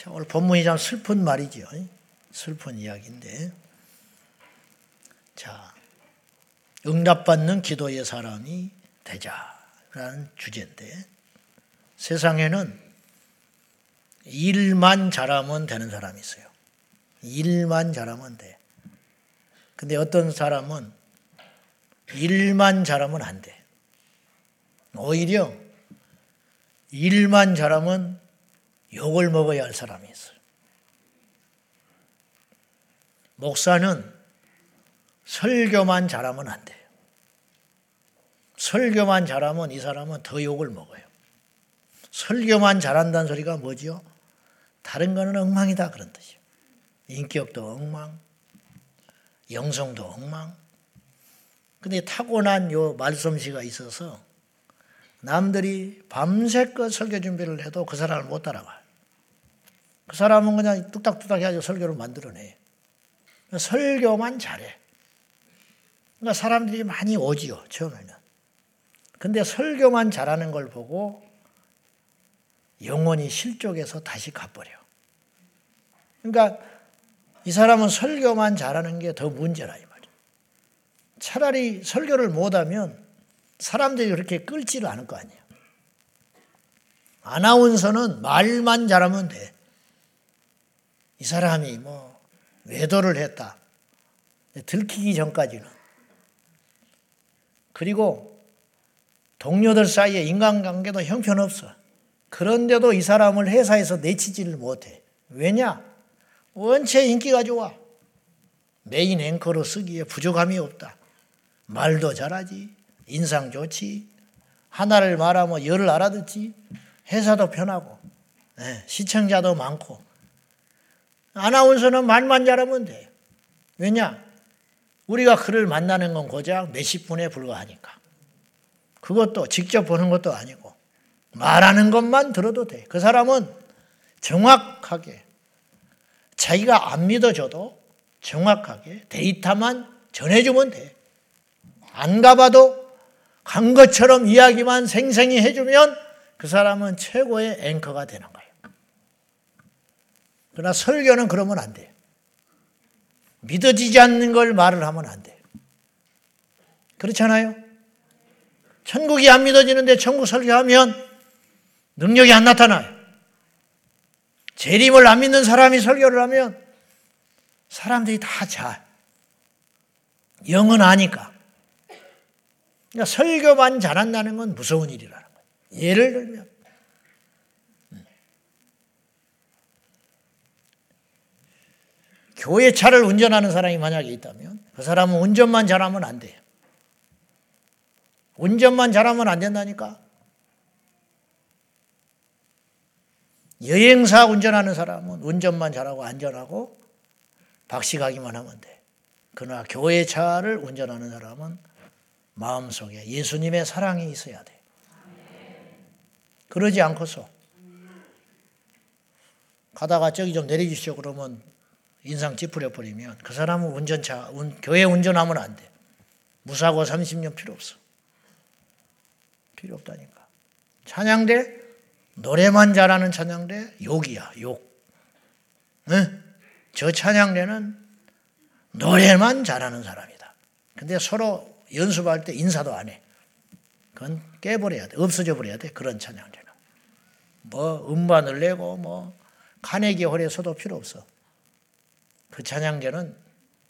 자, 오늘 본문이 참 슬픈 말이죠. 슬픈 이야기인데. 자, 응답받는 기도의 사람이 되자라는 주제인데 세상에는 일만 잘하면 되는 사람이 있어요. 일만 잘하면 돼. 근데 어떤 사람은 일만 잘하면 안 돼. 오히려 일만 잘하면 욕을 먹어야 할 사람이 있어요. 목사는 설교만 잘하면 안 돼요. 설교만 잘하면 이 사람은 더 욕을 먹어요. 설교만 잘한다는 소리가 뭐지요? 다른 거는 엉망이다 그런 뜻이요. 인격도 엉망, 영성도 엉망. 근데 타고난 요 말솜씨가 있어서 남들이 밤새껏 설교 준비를 해도 그 사람을 못 따라가요. 그 사람은 그냥 뚝딱뚝딱 해가지고 설교를 만들어내. 설교만 잘해. 그러니까 사람들이 많이 오지요, 처음에는. 근데 설교만 잘하는 걸 보고 영혼이 실족해서 다시 가버려. 그러니까 이 사람은 설교만 잘하는 게 더 문제라 이 말이야. 차라리 설교를 못하면 사람들이 그렇게 끌지를 않을 거 아니에요. 아나운서는 말만 잘하면 돼. 이 사람이 뭐 외도를 했다. 들키기 전까지는. 그리고 동료들 사이에 인간관계도 형편없어. 그런데도 이 사람을 회사에서 내치지를 못해. 왜냐? 원체 인기가 좋아. 메인 앵커로 쓰기에 부족함이 없다. 말도 잘하지. 인상 좋지. 하나를 말하면 열을 알아듣지. 회사도 편하고. 네, 시청자도 많고. 아나운서는 말만 잘하면 돼. 왜냐? 우리가 그를 만나는 건 고작 몇십 분에 불과하니까. 그것도 직접 보는 것도 아니고 말하는 것만 들어도 돼. 그 사람은 정확하게 자기가 안 믿어줘도 정확하게 데이터만 전해주면 돼. 안 가봐도 간 것처럼 이야기만 생생히 해주면 그 사람은 최고의 앵커가 되는 거예요. 그러나 설교는 그러면 안 돼. 믿어지지 않는 걸 말을 하면 안 돼. 그렇잖아요? 천국이 안 믿어지는데 천국 설교하면 능력이 안 나타나요. 재림을 안 믿는 사람이 설교를 하면 사람들이 다 잘. 영은 아니까. 그러니까 설교만 잘한다는 건 무서운 일이라는 거예요. 예를 들면 교회 차를 운전하는 사람이 만약에 있다면 그 사람은 운전만 잘하면 안 돼요. 운전만 잘하면 안 된다니까. 여행사 운전하는 사람은 운전만 잘하고 안전하고 박식하기만 하면 돼. 그러나 교회 차를 운전하는 사람은 마음속에 예수님의 사랑이 있어야 돼. 그러지 않고서 가다가 저기 좀 내려주시오 그러면 인상 찌푸려 버리면 그 사람은 운전차, 운, 교회 운전하면 안 돼. 무사고 30년 필요 없어. 필요 없다니까. 찬양대 노래만 잘하는 찬양대 욕이야 욕. 응? 저 찬양대는 노래만 잘하는 사람이다. 근데 서로 연습할 때 인사도 안 해. 그건 깨버려야 돼. 없어져 버려야 돼. 그런 찬양대는. 뭐 음반을 내고 뭐 카네기 홀에서도 필요 없어. 그 찬양대는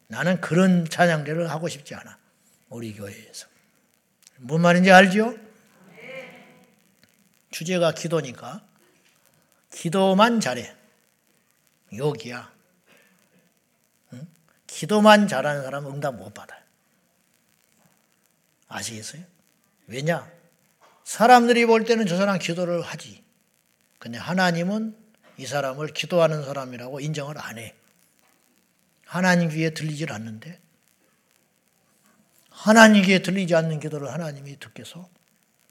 나는 그런 찬양대를 하고 싶지 않아. 우리 교회에서. 뭔 말인지 알죠? 주제가 기도니까 기도만 잘해. 욕이야. 응? 기도만 잘하는 사람은 응답 못 받아요. 아시겠어요? 왜냐? 사람들이 볼 때는 저 사람 기도를 하지. 근데 하나님은 이 사람을 기도하는 사람이라고 인정을 안 해. 하나님 귀에 들리질 않는데 하나님 귀에 들리지 않는 기도를 하나님이 듣겠어?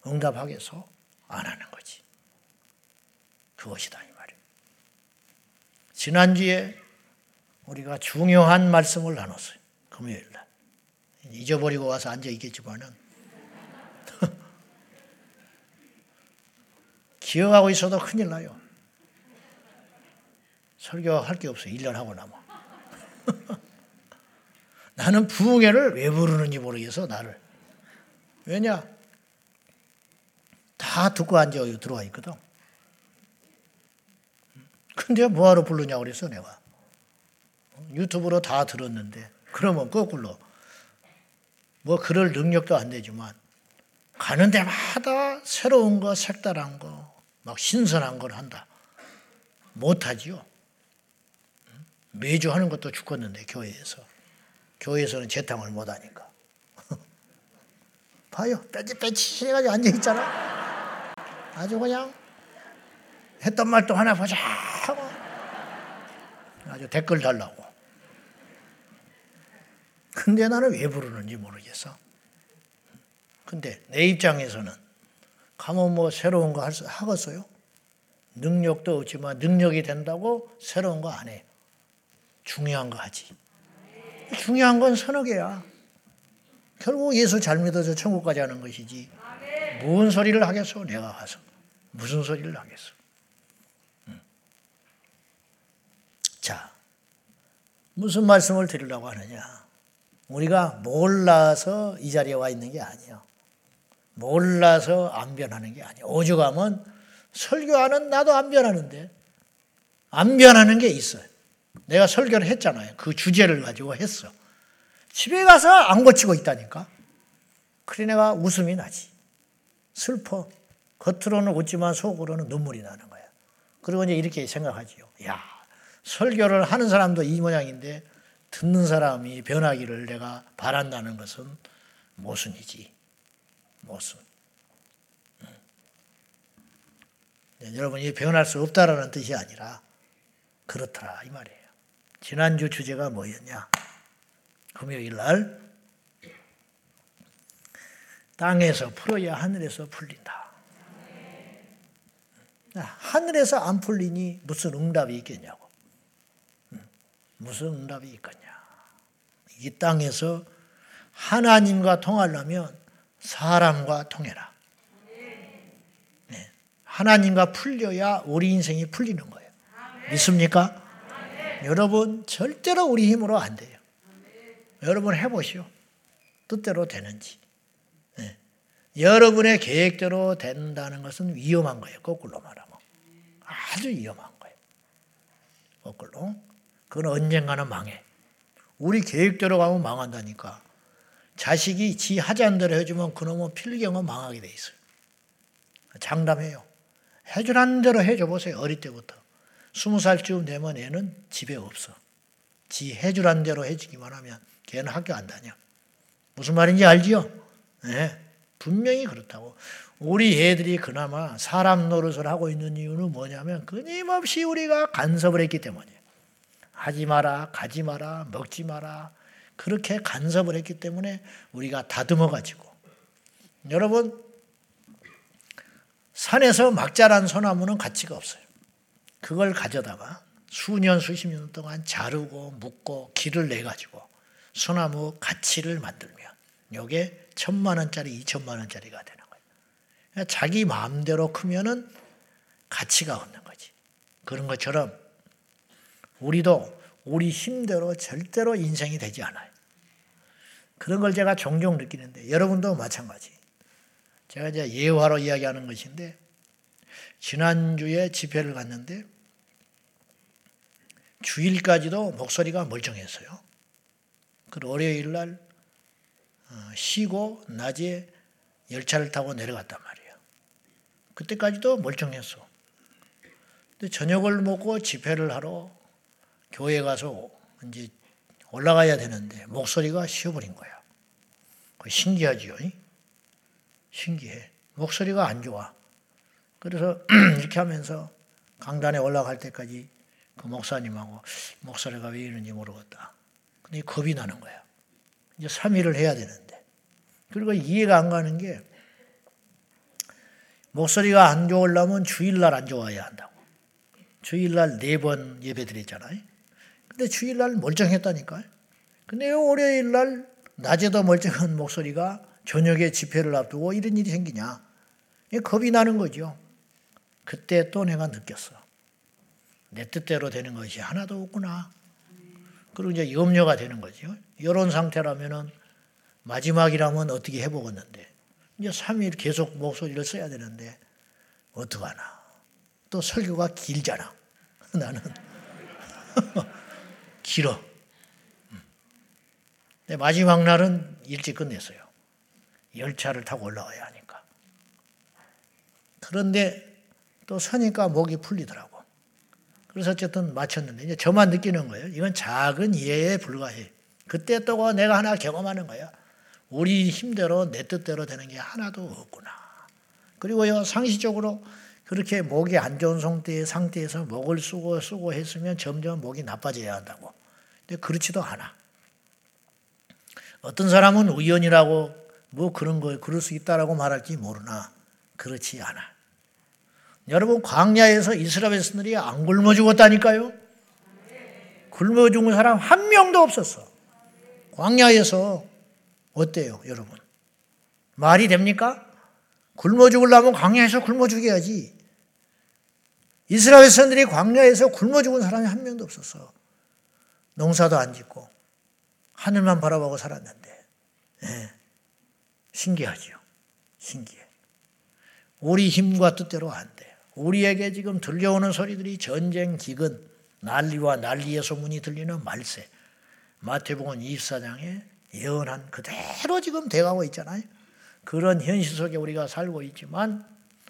응답하겠어? 안 하는 거지. 그것이다 이 말이에요. 지난주에 우리가 중요한 말씀을 나눴어요. 금요일 날. 잊어버리고 와서 앉아 있겠지만은 기억하고 있어도 큰일 나요. 설교할 게 없어. 1년 하고 나면. 나는 부흥회를 왜 부르는지 모르겠어, 나를. 왜냐? 다 듣고 앉아 들어와 있거든. 근데 뭐하러 부르냐고 그랬어, 내가. 유튜브로 다 들었는데. 그러면 거꾸로. 뭐 그럴 능력도 안 되지만 가는 데마다 새로운 거, 색다른 거, 막 신선한 걸 한다. 못하지요. 매주 하는 것도 죽겠는데, 교회에서. 교회에서는 재탕을 못 하니까. 봐요. 빼치빼치 해가지고 앉아 있잖아. 아주 그냥 했던 말도 하나 보자 하고 아주 댓글 달라고. 근데 나는 왜 부르는지 모르겠어. 근데 내 입장에서는 가면 뭐 새로운 거 하겠어요? 능력도 없지만 능력이 된다고 새로운 거 안 해. 중요한 거 하지. 중요한 건 개야. 결국 예수 잘 믿어서 천국까지 하는 것이지. 무슨 소리를 하겠어? 내가 가서. 무슨 소리를 하겠어? 자, 무슨 말씀을 드리려고 하느냐? 우리가 몰라서 이 자리에 와 있는 게 아니야. 몰라서 안 변하는 게 아니야. 오죽하면 설교하는 나도 안 변하는데 안 변하는 게 있어요. 내가 설교를 했잖아요. 그 주제를 가지고 했어. 집에 가서 안 고치고 있다니까. 그래 내가 웃음이 나지. 슬퍼. 겉으로는 웃지만 속으로는 눈물이 나는 거야. 그리고 이제 이렇게 생각하지요. 야, 설교를 하는 사람도 이 모양인데 듣는 사람이 변하기를 내가 바란다는 것은 모순이지. 모순. 네, 여러분이 변할 수 없다라는 뜻이 아니라 그렇더라 이 말이에요. 지난주 주제가 뭐였냐? 금요일 날 땅에서 풀어야 하늘에서 풀린다. 하늘에서 안 풀리니 무슨 응답이 있겠냐고. 무슨 응답이 있겠냐. 이 땅에서 하나님과 통하려면 사람과 통해라. 네. 하나님과 풀려야 우리 인생이 풀리는 거예요. 믿습니까? 여러분 절대로 우리 힘으로 안 돼요. 여러분 해보시오. 뜻대로 되는지. 네. 여러분의 계획대로 된다는 것은 위험한 거예요. 거꾸로 말하면. 아주 위험한 거예요. 거꾸로. 그건 언젠가는 망해. 우리 계획대로 가면 망한다니까. 자식이 지 하자는 해주면 그놈은 필경은 망하게 돼 있어요. 장담해요. 해주라는 대로 해줘 보세요. 어릴 때부터. 스무 살쯤 되면 애는 집에 없어. 지 해주란 대로 해주기만 하면 걔는 학교 안 다녀. 무슨 말인지 알지요? 네, 분명히 그렇다고. 우리 애들이 그나마 사람 노릇을 하고 있는 이유는 뭐냐면 끊임없이 우리가 간섭을 했기 때문이에요. 하지 마라, 가지 마라, 먹지 마라. 그렇게 간섭을 했기 때문에 우리가 다듬어 가지고. 여러분, 산에서 막 자란 소나무는 가치가 없어요. 그걸 가져다가 수년, 수십 년 동안 자르고 묶고 길을 내 가지고 소나무 가치를 만들면 이게 천만 원짜리, 이천만 원짜리가 되는 거예요. 그러니까 자기 마음대로 크면은 가치가 없는 거지. 그런 것처럼 우리도 우리 힘대로 절대로 인생이 되지 않아요. 그런 걸 제가 종종 느끼는데 여러분도 마찬가지. 제가 이제 예화로 이야기하는 것인데 지난주에 집회를 갔는데 주일까지도 목소리가 멀쩡했어요. 그 월요일 날 어, 쉬고 낮에 열차를 타고 내려갔단 말이에요. 그때까지도 멀쩡했어. 근데 저녁을 먹고 집회를 하러 교회 가서 이제 올라가야 되는데 목소리가 쉬어버린 거야. 신기하지요? 신기해. 목소리가 안 좋아. 그래서 이렇게 하면서 강단에 올라갈 때까지 그 목사님하고 목소리가 왜 이런지 모르겠다. 근데 겁이 나는 거야. 이제 3일을 해야 되는데. 그리고 이해가 안 가는 게 목소리가 안 좋으려면 주일날 안 좋아야 한다고. 주일날 네 번 예배 드렸잖아요. 근데 주일날 멀쩡했다니까요. 근데 월요일날 낮에도 멀쩡한 목소리가 저녁에 집회를 앞두고 이런 일이 생기냐. 겁이 나는 거죠. 그때 또 내가 느꼈어. 내 뜻대로 되는 것이 하나도 없구나. 그리고 이제 염려가 되는 거죠. 이런 상태라면은 마지막이라면 어떻게 해보겠는데 이제 3일 계속 목소리를 써야 되는데 어떡하나. 또 설교가 길잖아. 나는 길어. 근데 마지막 날은 일찍 끝냈어요. 열차를 타고 올라와야 하니까. 그런데 또 서니까 목이 풀리더라고. 그래서 어쨌든 마쳤는데 이제 저만 느끼는 거예요. 이건 작은 이해에 불과해. 그때 또 내가 하나 경험하는 거야. 우리 힘대로 내 뜻대로 되는 게 하나도 없구나. 그리고요 상시적으로 그렇게 목이 안 좋은 상태, 상태에서 목을 쓰고 쓰고 했으면 점점 목이 나빠져야 한다고. 근데 그렇지도 않아. 어떤 사람은 우연이라고 뭐 그런 거 그럴 수 있다라고 말할지 모르나 그렇지 않아. 여러분 광야에서 이스라엘 백성들이 안 굶어 죽었다니까요. 굶어 죽은 사람 한 명도 없었어. 광야에서 어때요, 여러분? 말이 됩니까? 굶어 죽으려면 광야에서 굶어 죽여야지. 이스라엘 백성들이 광야에서 굶어 죽은 사람이 한 명도 없었어. 농사도 안 짓고 하늘만 바라보고 살았는데 네. 신기하죠. 신기해. 우리 힘과 뜻대로 안 돼. 우리에게 지금 들려오는 소리들이 전쟁, 기근, 난리와 난리의 소문이 들리는 말세. 마태복음 24장에 예언한 그대로 지금 돼가고 있잖아요. 그런 현실 속에 우리가 살고 있지만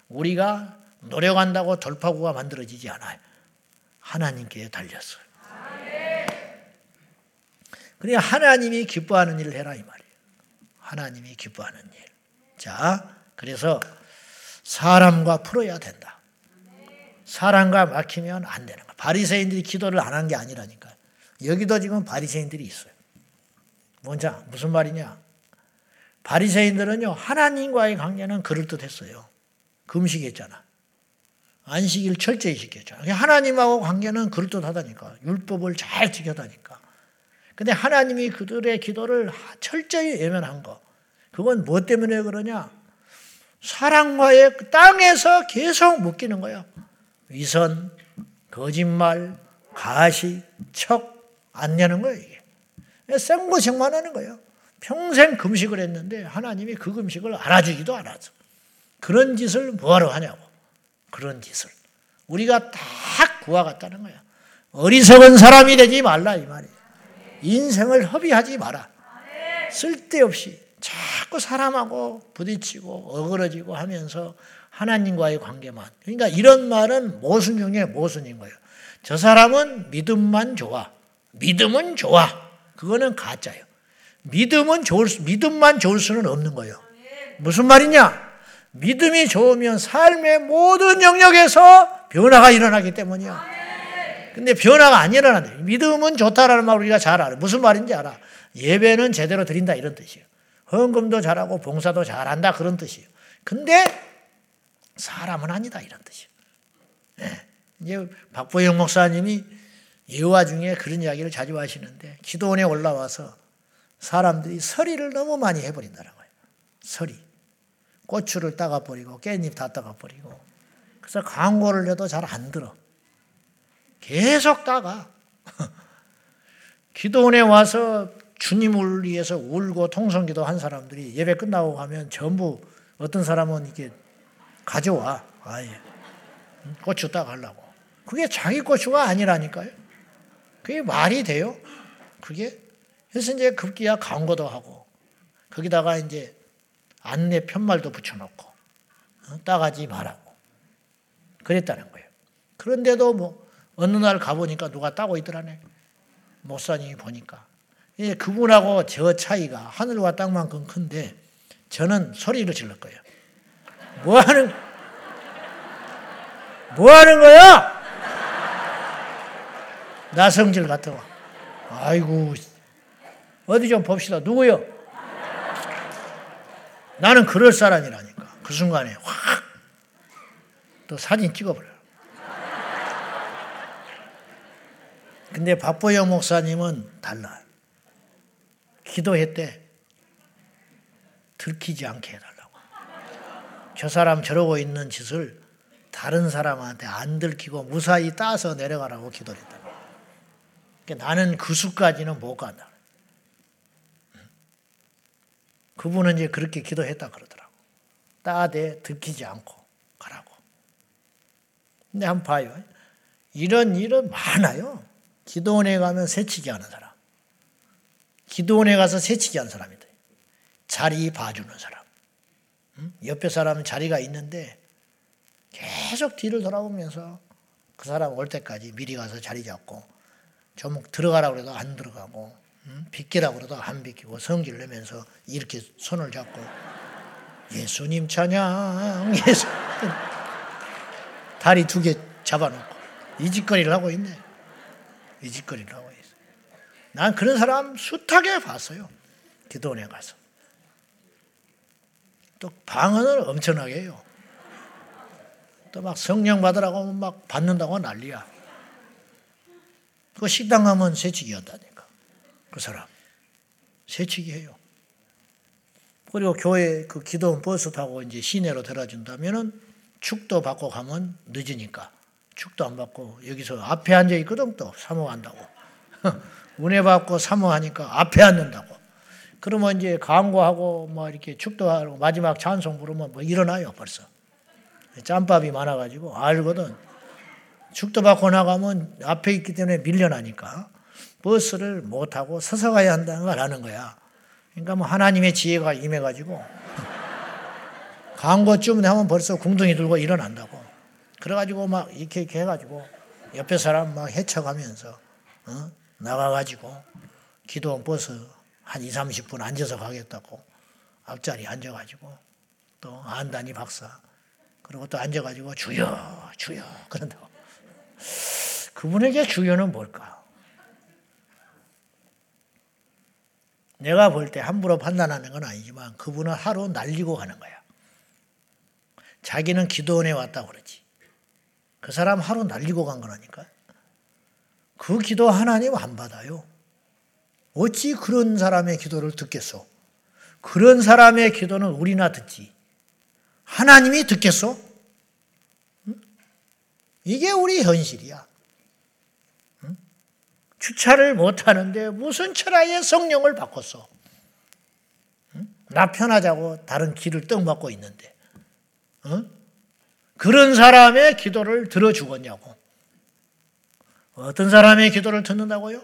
우리가 노력한다고 돌파구가 만들어지지 않아요. 하나님께 달렸어요. 그러니 하나님이 기뻐하는 일을 해라 이 말이에요. 하나님이 기뻐하는 일. 자, 그래서 사람과 풀어야 된다. 사람과 막히면 안 되는 거. 바리새인들이 기도를 안 한 게 아니라니까. 여기도 지금 바리새인들이 있어요. 뭔자 무슨 말이냐? 바리새인들은요 하나님과의 관계는 그럴듯했어요. 금식했잖아. 안식일 철저히 지켰잖아. 하나님하고 관계는 그럴듯하다니까. 율법을 잘 지켰다니까. 근데 하나님이 그들의 기도를 철저히 예면한 거. 그건 뭐 때문에 그러냐? 사랑과의 땅에서 계속 묶이는 거예요. 위선, 거짓말, 가시, 척 안 내는 거예요, 이게. 생고생만 하는 거예요. 평생 금식을 했는데 하나님이 그 금식을 알아주기도 알아줘. 그런 짓을 뭐하러 하냐고. 그런 짓을. 우리가 다 그와 같다는 거야. 어리석은 사람이 되지 말라 이 말이에요. 인생을 허비하지 마라. 쓸데없이 자꾸 사람하고 부딪히고 어그러지고 하면서 하나님과의 관계만. 그러니까 이런 말은 모순 중에 모순인 거예요. 저 사람은 믿음만 좋아. 믿음은 좋아. 그거는 가짜예요. 믿음은 좋을 믿음만 좋을 수는 없는 거예요. 무슨 말이냐? 믿음이 좋으면 삶의 모든 영역에서 변화가 일어나기 때문이야. 근데 변화가 안 일어난다. 믿음은 좋다라는 말 우리가 잘 알아. 무슨 말인지 알아. 예배는 제대로 드린다 이런 뜻이에요. 헌금도 잘하고 봉사도 잘한다 그런 뜻이에요. 근데 사람은 아니다 이런 뜻이에요. 네. 박보영 목사님이 예화 중에 그런 이야기를 자주 하시는데 기도원에 올라와서 사람들이 서리를 너무 많이 해버린다는 거예요. 서리. 고추를 따가버리고 깻잎 다 따가버리고 그래서 광고를 해도 잘 안 들어. 계속 따가. 기도원에 와서 주님을 위해서 울고 통성기도 한 사람들이 예배 끝나고 가면 전부 어떤 사람은 이게 가져와. 아예. 고추 따가려고. 그게 자기 고추가 아니라니까요. 그게 말이 돼요? 그게? 그래서 이제 급기야 광고도 하고, 거기다가 이제 안내 편말도 붙여놓고, 어, 따가지 말라고. 그랬다는 거예요. 그런데도 뭐, 어느 날 가보니까 누가 따고 있더라네. 목사님이 보니까. 그분하고 저 차이가 하늘과 땅만큼 큰데, 저는 소리를 질렀 거예요. 뭐 하는, 뭐 하는 거야? 나성질 같은 거. 아이고, 어디 좀 봅시다. 누구요? 나는 그럴 사람이라니까. 그 순간에 확 또 사진 찍어버려. 근데 박보영 목사님은 달라. 기도했대. 들키지 않게 해달라고. 저 사람 저러고 있는 짓을 다른 사람한테 안 들키고 무사히 따서 내려가라고 기도를 했다. 그러니까 나는 그 수까지는 못 간다. 그분은 이제 그렇게 기도했다 그러더라고. 따대 들키지 않고 가라고. 근데 한번 봐요. 이런 일은 많아요. 기도원에 가면 새치기 하는 사람. 기도원에 가서 새치기 하는 사람이다. 자리 봐주는 사람. 옆에 사람은 자리가 있는데 계속 뒤를 돌아보면서 그 사람 올 때까지 미리 가서 자리 잡고 좀 들어가라고 그래도 안 들어가고 비키라고 그래도 안 비키고 성질 내면서 이렇게 손을 잡고 예수님 찬양 예수. 다리 두 개 잡아놓고 이 짓거리를 하고 있네. 이 짓거리를 하고 있어. 난 그런 사람 숱하게 봤어요. 기도원에 가서 또 방언을 엄청나게 해요. 또 막 성령 받으라고 막 받는다고 난리야. 그 식당 가면 새치기 한다니까 그 사람. 새치기 해요. 그리고 교회 그 기도원 버스 타고 이제 시내로 데려준다면은 축도 받고 가면 늦으니까. 축도 안 받고 여기서 앞에 앉아 있거든 또 사모한다고. 은혜 받고 사모하니까 앞에 앉는다고 그러면 이제 광고하고 뭐 이렇게 축도하고 마지막 찬송 부르면 뭐 일어나요 벌써 짬밥이 많아가지고 알거든 축도 받고 나가면 앞에 있기 때문에 밀려나니까 버스를 못 타고 서서 가야 한다는 걸 아는 거야. 그러니까 뭐 하나님의 지혜가 임해가지고 광고쯤 하면 벌써 궁둥이 들고 일어난다고. 그래가지고 막 이렇게 이렇게 해가지고 옆에 사람 막 헤쳐가면서 어? 나가가지고 기도원 버스 한 2, 30분 앉아서 가겠다고 앞자리 앉아가지고 또 안다니 박사 그리고 또 앉아가지고 주여 주여 그런다고 그분에게 주여는 뭘까? 내가 볼 때 함부로 판단하는 건 아니지만 그분은 하루 날리고 가는 거야. 자기는 기도원에 왔다 그러지. 그 사람 하루 날리고 간 거라니까. 그 기도 하나님 안 받아요. 어찌 그런 사람의 기도를 듣겠소? 그런 사람의 기도는 우리나 듣지. 하나님이 듣겠소? 이게 우리 현실이야. 주차를 못하는데 무슨 철학의 성령을 바꿨어? 나 편하자고 다른 길을 떡 맞고 있는데. 그런 사람의 기도를 들어주겠냐고. 어떤 사람의 기도를 듣는다고요?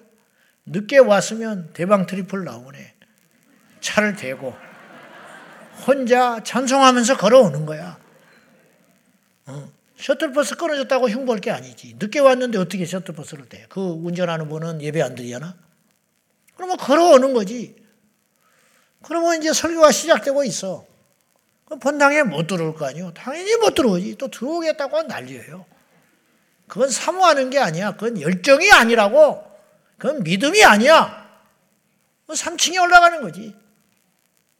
늦게 왔으면 대방 트리플 나오네. 차를 대고 혼자 찬송하면서 걸어오는 거야. 어. 셔틀버스 끊어졌다고 흉보할 게 아니지. 늦게 왔는데 어떻게 셔틀버스를 대? 그 운전하는 분은 예배 안 드리잖아? 그러면 걸어오는 거지. 그러면 이제 설교가 시작되고 있어. 그럼 본당에 못 들어올 거 아니에요? 당연히 못 들어오지. 또 들어오겠다고 난리예요. 그건 사모하는 게 아니야. 그건 열정이 아니라고. 그건 믿음이 아니야. 3층에 올라가는 거지.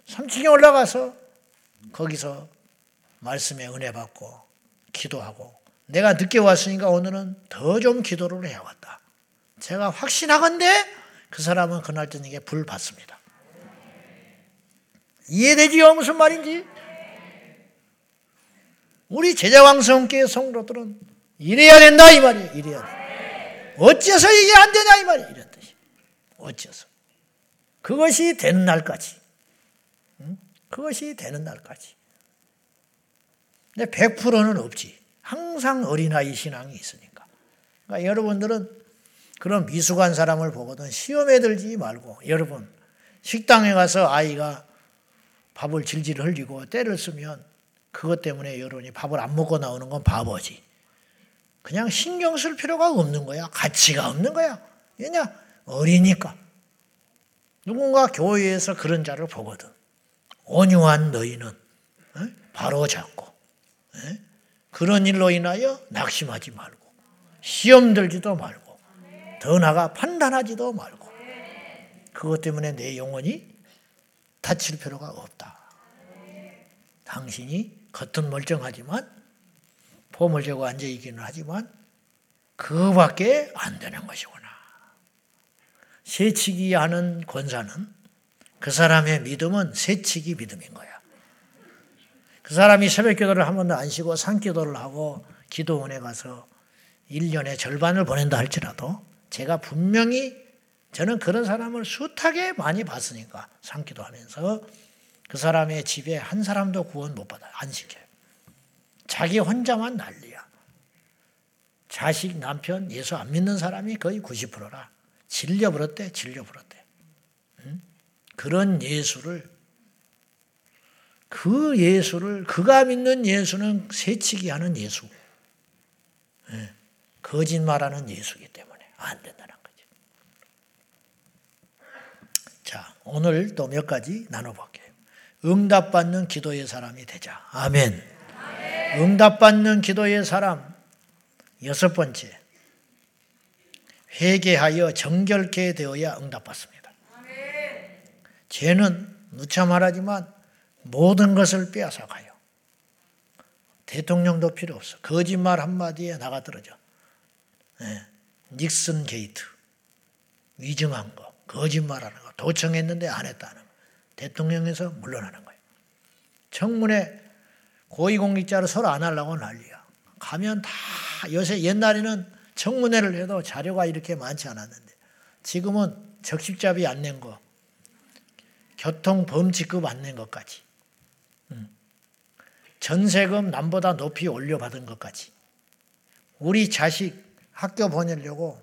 3층에 올라가서 거기서 말씀에 은혜 받고 기도하고 내가 늦게 왔으니까 오늘은 더 좀 기도를 해야겠다. 제가 확신하건대 그 사람은 그날 저녁에 불 받습니다. 이해되지요? 무슨 말인지? 우리 제자왕성교회 성도들은 이래야 된다 이 말이에요. 이래야 돼. 어째서 이게 안 되냐 이 말이에요. 이런 뜻이. 어째서. 그것이 되는 날까지. 그것이 되는 날까지. 근데 100%는 없지. 항상 어린아이 신앙이 있으니까. 그러니까 여러분들은 그런 미숙한 사람을 보거든 시험에 들지 말고 여러분 식당에 가서 아이가 밥을 질질 흘리고 때를 쓰면 그것 때문에 여러분이 밥을 안 먹고 나오는 건 바보지. 그냥 신경 쓸 필요가 없는 거야. 가치가 없는 거야. 왜냐? 어리니까. 누군가 교회에서 그런 자를 보거든. 온유한 너희는 바로 잡고 그런 일로 인하여 낙심하지 말고 시험 들지도 말고 더 나가 판단하지도 말고 그것 때문에 내 영혼이 다칠 필요가 없다. 당신이 겉은 멀쩡하지만 폼을 재고 앉아 있기는 하지만 그밖에 안 되는 것이구나. 새치기 하는 권사는 그 사람의 믿음은 새치기 믿음인 거야. 그 사람이 새벽 기도를 한 번도 안 쉬고 산 기도를 하고 기도원에 가서 1년의 절반을 보낸다 할지라도 제가 분명히 저는 그런 사람을 숱하게 많이 봤으니까 상기도 하면서 그 사람의 집에 한 사람도 구원 못 받아요. 안 시켜요. 자기 혼자만 난리야. 자식, 남편, 예수 안 믿는 사람이 거의 90%라. 질려버렸대, 질려버렸대. 응? 그런 예수를, 그 예수를, 그가 믿는 예수는 새치기 하는 예수. 네. 거짓말하는 예수이기 때문에 안 된다는 거죠. 자, 오늘 또 몇 가지 나눠볼게요. 응답받는 기도의 사람이 되자. 아멘. 응답받는 기도의 사람. 여섯 번째. 회개하여 정결케 되어야 응답받습니다. 죄는 누차 말하지만 모든 것을 빼앗아 가요. 대통령도 필요 없어. 거짓말 한마디에 나가 떨어져. 네. 닉슨 게이트. 위증한 거, 거짓말하는 거, 도청했는데 안 했다는 거. 대통령에서 물러나는 거예요. 청문회 고위공직자로 서로 안 하려고 난리야. 가면 다 요새 옛날에는 청문회를 해도 자료가 이렇게 많지 않았는데 지금은 적십자비 안 낸 거, 교통 범칙금 안 낸 것까지, 음. 전세금 남보다 높이 올려받은 것까지, 우리 자식 학교 보내려고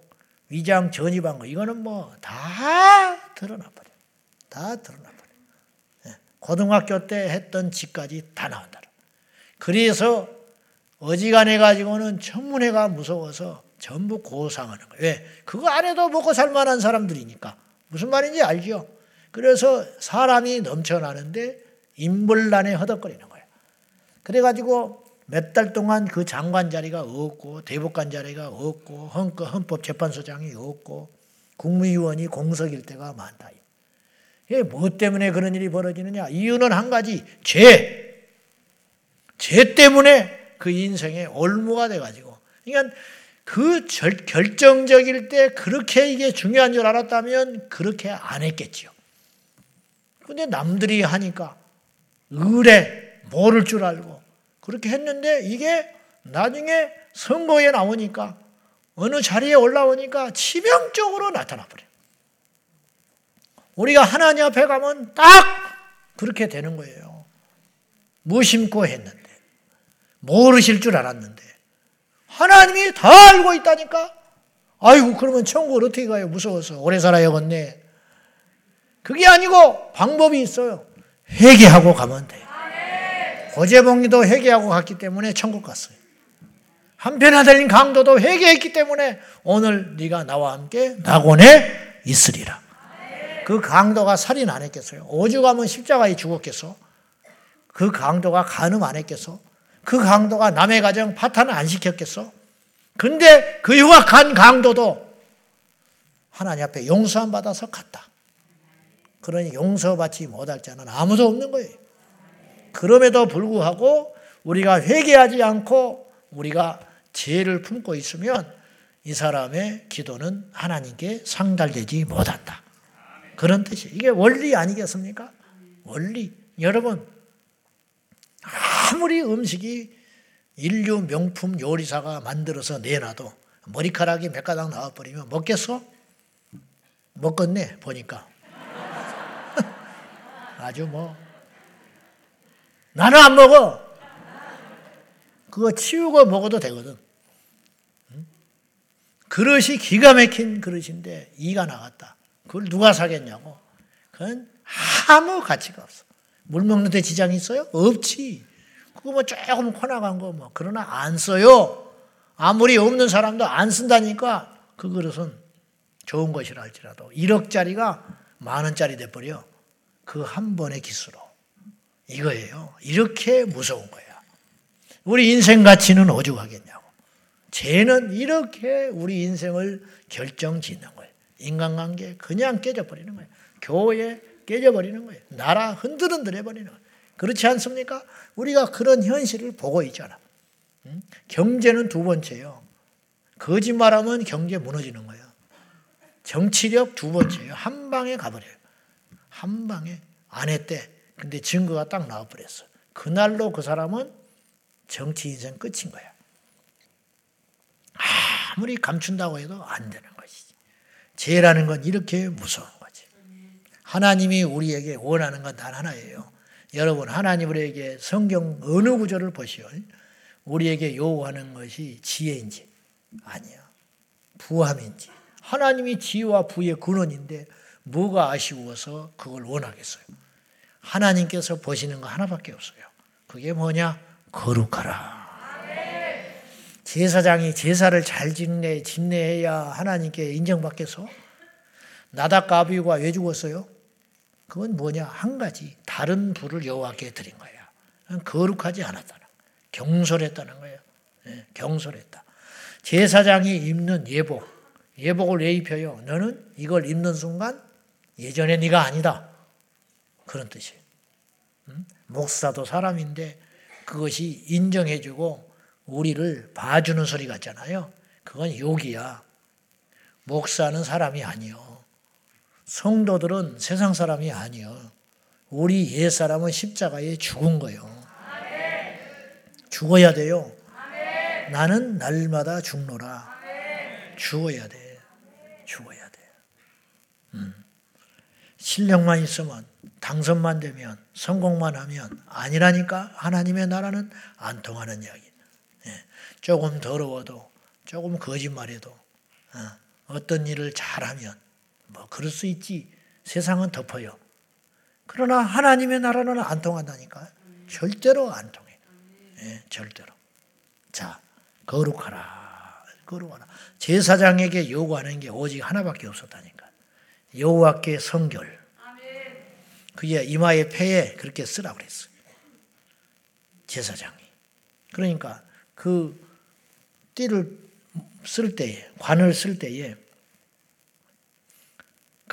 위장 전입한 거 이거는 뭐 다 드러나 버려. 다 드러나 버려. 예. 고등학교 때 했던 짓까지 다 나온다. 그래서 어지간해 가지고는 청문회가 무서워서 전부 고상하는 거예요. 왜? 그거 안 해도 먹고 살 만한 사람들이니까. 무슨 말인지 알죠? 그래서 사람이 넘쳐나는데 인물난에 허덕거리는 거예요. 그래가지고 몇 달 동안 그 장관 자리가 없고 대법관 자리가 없고 헌법재판소장이 없고 국무위원이 공석일 때가 많다. 이게 뭐 때문에 그런 일이 벌어지느냐? 이유는 한 가지 죄. 죄 때문에 그 인생의 올무가 돼가지고. 그러니까 그 결정적일 때 그렇게 이게 중요한 줄 알았다면 그렇게 안 했겠지요. 근데 남들이 하니까 의뢰 모를 줄 알고 그렇게 했는데 이게 나중에 선거에 나오니까 어느 자리에 올라오니까 치명적으로 나타나 버려요. 우리가 하나님 앞에 가면 딱 그렇게 되는 거예요. 무심코 했는데 모르실 줄 알았는데 하나님이 다 알고 있다니까. 아이고 그러면 천국을 어떻게 가요? 무서워서 오래 살아야겠네. 그게 아니고 방법이 있어요. 회개하고 가면 돼요. 고재봉이도 회개하고 갔기 때문에 천국 갔어요. 한편 아들인 강도도 회개했기 때문에 오늘 네가 나와 함께 낙원에 있으리라. 그 강도가 살인 안 했겠어요? 오죽하면 십자가에 죽었겠어? 그 강도가 간음 안 했겠어? 그 강도가 남의 가정 파탄 안 시켰겠어? 근데 그 흉악한 강도도 하나님 앞에 용서함 받아서 갔다. 그러니 용서받지 못할 자는 아무도 없는 거예요. 그럼에도 불구하고 우리가 회개하지 않고 우리가 죄를 품고 있으면 이 사람의 기도는 하나님께 상달되지 못한다. 그런 뜻이 이게 원리 아니겠습니까? 원리. 여러분 아무리 음식이 인류 명품 요리사가 만들어서 내놔도 머리카락이 몇 가닥 나와버리면 먹겠어? 먹겠네 보니까 아주 뭐 나는 안 먹어. 그거 치우고 먹어도 되거든. 그릇이 기가 막힌 그릇인데 이가 나갔다. 그걸 누가 사겠냐고. 그건 아무 가치가 없어. 물 먹는데 지장이 있어요? 없지. 그거 뭐 조금 커나간 거 뭐. 그러나 안 써요. 아무리 없는 사람도 안 쓴다니까 그 그릇은 좋은 것이라 할지라도 1억짜리가 만 원짜리 돼버려. 그 한 번의 기수로. 이거예요. 이렇게 무서운 거야. 우리 인생 가치는 오죽하겠냐고. 죄는 이렇게 우리 인생을 결정 짓는 거예요. 인간관계 그냥 깨져버리는 거예요. 교회 깨져버리는 거예요. 나라 흔들흔들 해버리는 거예요. 그렇지 않습니까? 우리가 그런 현실을 보고 있잖아. 경제는 두 번째요. 거짓말하면 경제 무너지는 거예요. 정치력 두 번째요. 한 방에 가버려요. 한 방에 안 했대. 근데 증거가 딱 나와버렸어. 그날로 그 사람은 정치 인생 끝인 거야. 아무리 감춘다고 해도 안 되는 것이지. 죄라는 건 이렇게 무서운 거지. 하나님이 우리에게 원하는 건 단 하나예요. 여러분 하나님으로에게 성경 어느 구절을 보시오. 우리에게 요구하는 것이 지혜인지 아니야. 부함인지. 하나님이 지혜와 부의 근원인데 뭐가 아쉬워서 그걸 원하겠어요. 하나님께서 보시는 거 하나밖에 없어요. 그게 뭐냐? 거룩하라. 제사장이 제사를 잘 짓내, 짓내야 하나님께 인정받겠어? 나답과 아비가 왜 죽었어요? 그건 뭐냐? 한 가지 다른 불을 여호와께 드린 거야. 거룩하지 않았다는 경솔했다는 거예요. 네, 경솔했다. 제사장이 입는 예복, 예복을 왜 입혀요? 너는 이걸 입는 순간 예전에 네가 아니다. 그런 뜻이에요. 음? 목사도 사람인데 그것이 인정해주고 우리를 봐주는 소리 같잖아요. 그건 욕이야. 목사는 사람이 아니요. 성도들은 세상 사람이 아니요. 우리 옛 사람은 십자가에 죽은 거요. 죽어야 돼요. 나는 날마다 죽노라. 죽어야 돼. 죽어야 돼. 음. 실력만 있으면 당선만 되면 성공만 하면 아니라니까 하나님의 나라는 안 통하는 이야기. 예. 조금 더러워도 조금 거짓말해도 어, 떤 일을 잘하면 뭐 그럴 수 있지. 세상은 덮어요. 그러나 하나님의 나라는 안 통한다니까. 절대로 안 통해. 예, 절대로. 자, 거룩하라. 거룩하라. 제사장에게 요구하는 게 오직 하나밖에 없었다니까. 여호와께 성결. 그게 이마의 폐에 그렇게 쓰라 그랬어요. 제사장이. 그러니까 그 띠를 쓸 때에, 관을 쓸 때에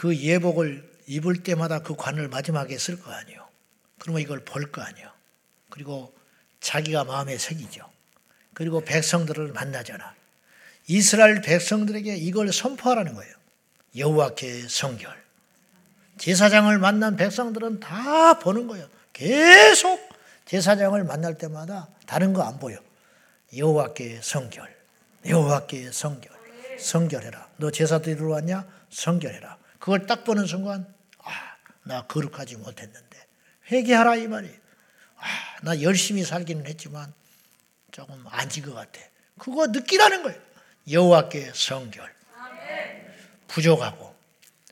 그 예복을 입을 때마다 그 관을 마지막에 쓸 거 아니에요. 그러면 이걸 볼 거 아니에요. 그리고 자기가 마음에 새기죠. 그리고 백성들을 만나잖아. 이스라엘 백성들에게 이걸 선포하라는 거예요. 여호와께 성결. 제사장을 만난 백성들은 다 보는 거예요. 계속 제사장을 만날 때마다 다른 거 안 보여. 여호와께 성결. 여호와께 성결. 성결해라. 너 제사 드리러 왔냐? 성결해라. 그걸 딱 보는 순간 아, 나 거룩하지 못했는데 회개하라 이 말이에요. 아, 나 열심히 살기는 했지만 조금 안진 것 같아. 그거 느끼라는 거예요. 여호와께 성결. 부족하고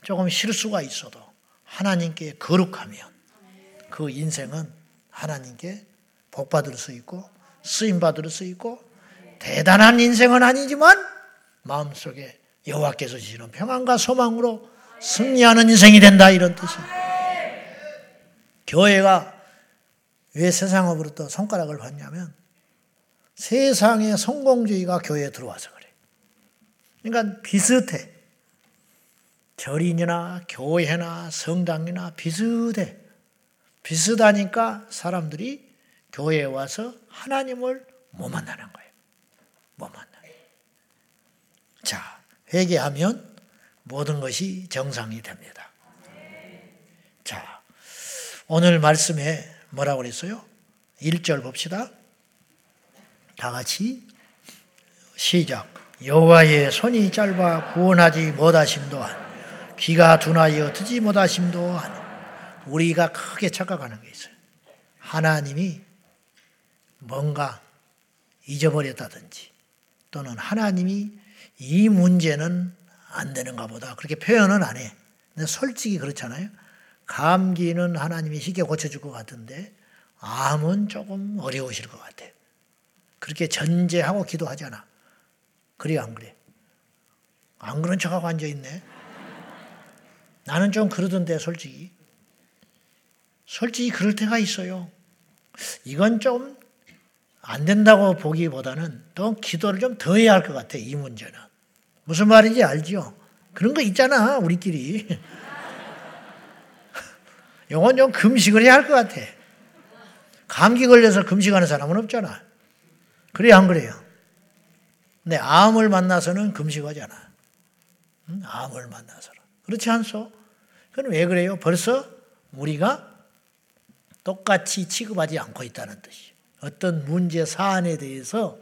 조금 실수가 있어도 하나님께 거룩하면 그 인생은 하나님께 복 받을 수 있고 쓰임 받을 수 있고 대단한 인생은 아니지만 마음속에 여호와께서 주시는 평안과 소망으로 승리하는 인생이 된다 이런 뜻이에요. 교회가 왜 세상으로부터 손가락을 받냐면 세상의 성공주의가 교회에 들어와서 그래. 그러니까 비슷해. 절인이나 교회나 성당이나 비슷해. 비슷하니까 사람들이 교회에 와서 하나님을 못 만나는 거예요. 못 만나. 자, 회개하면 모든 것이 정상이 됩니다. 자, 오늘 말씀에 뭐라고 그랬어요? 1절 봅시다. 다 같이 시작. 여호와의 손이 짧아 구원하지 못하심 또한 귀가 둔하여 듣지 못하심도 하니 우리가 크게 착각하는 게 있어요. 하나님이 뭔가 잊어버렸다든지 또는 하나님이 이 문제는 안 되는가 보다 그렇게 표현은 안 해. 근데 솔직히 그렇잖아요. 감기는 하나님이 쉽게 고쳐줄 것 같은데 암은 조금 어려우실 것 같아. 그렇게 전제하고 기도하잖아. 그래 안 그래? 안 그런 척하고 앉아 있네. 나는 좀 그러던데 솔직히. 솔직히 그럴 때가 있어요. 이건 좀 안 된다고 보기보다는 또 기도를 좀 더 해야 할 것 같아, 이 문제는. 무슨 말인지 알죠? 그런 거 있잖아, 우리끼리. 영원 좀 금식을 해야 할 것 같아. 감기 걸려서 금식하는 사람은 없잖아. 그래야 안 그래요? 근데 암을 만나서는 금식하잖아. 응? 암을 만나서는. 그렇지 않소? 그럼 왜 그래요? 벌써 우리가 똑같이 취급하지 않고 있다는 뜻이에요. 어떤 문제 사안에 대해서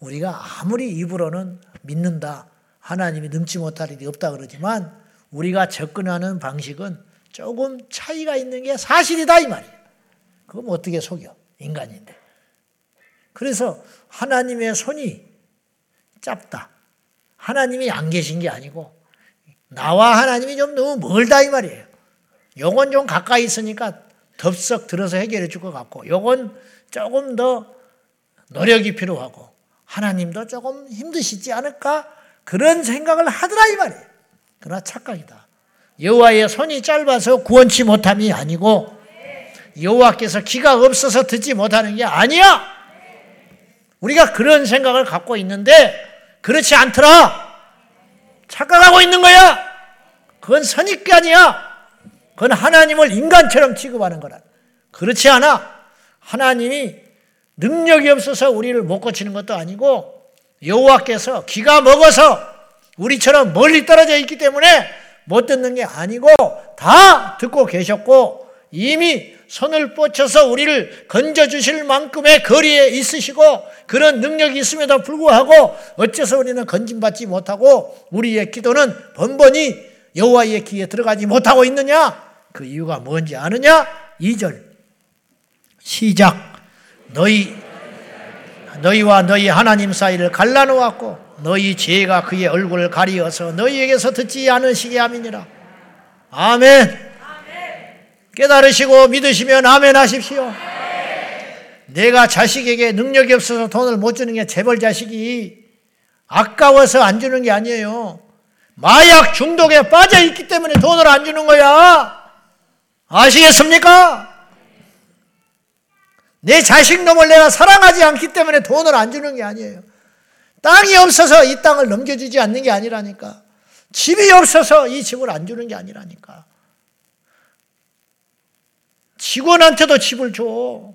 우리가 아무리 입으로는 믿는다. 하나님이 능치 못할 일이 없다 그러지만 우리가 접근하는 방식은 조금 차이가 있는 게 사실이다 이 말이에요. 그럼 어떻게 속여? 인간인데. 그래서 하나님의 손이 짧다. 하나님이 안 계신 게 아니고 나와 하나님이 좀 너무 멀다 이 말이에요. 요건 좀 가까이 있으니까 덥석 들어서 해결해 줄 것 같고 요건 조금 더 노력이 필요하고 하나님도 조금 힘드시지 않을까 그런 생각을 하더라 이 말이에요. 그러나 착각이다. 여호와의 손이 짧아서 구원치 못함이 아니고 여호와께서 기가 없어서 듣지 못하는 게 아니야. 우리가 그런 생각을 갖고 있는데 그렇지 않더라. 착각하고 있는 거야. 그건 선입견이야. 그건 하나님을 인간처럼 취급하는 거라. 그렇지 않아. 하나님이 능력이 없어서 우리를 못 고치는 것도 아니고 여호와께서 기가 먹어서 우리처럼 멀리 떨어져 있기 때문에 못 듣는 게 아니고 다 듣고 계셨고 이미 손을 뻗쳐서 우리를 건져 주실 만큼의 거리에 있으시고 그런 능력이 있음에도 불구하고 어째서 우리는 건진받지 못하고 우리의 기도는 번번이 여호와의 귀에 들어가지 못하고 있느냐? 그 이유가 뭔지 아느냐? 2절 시작 너희 너희와 너희 하나님 사이를 갈라놓았고 너희 죄가 그의 얼굴을 가리어서 너희에게서 듣지 않으시게 함이니라. 아멘. 깨달으시고 믿으시면 아멘 하십시오. 내가 자식에게 능력이 없어서 돈을 못 주는 게 재벌 자식이 아까워서 안 주는 게 아니에요. 마약 중독에 빠져 있기 때문에 돈을 안 주는 거야. 아시겠습니까? 내 자식 놈을 내가 사랑하지 않기 때문에 돈을 안 주는 게 아니에요. 땅이 없어서 이 땅을 넘겨주지 않는 게 아니라니까. 집이 없어서 이 집을 안 주는 게 아니라니까. 직원한테도 집을 줘.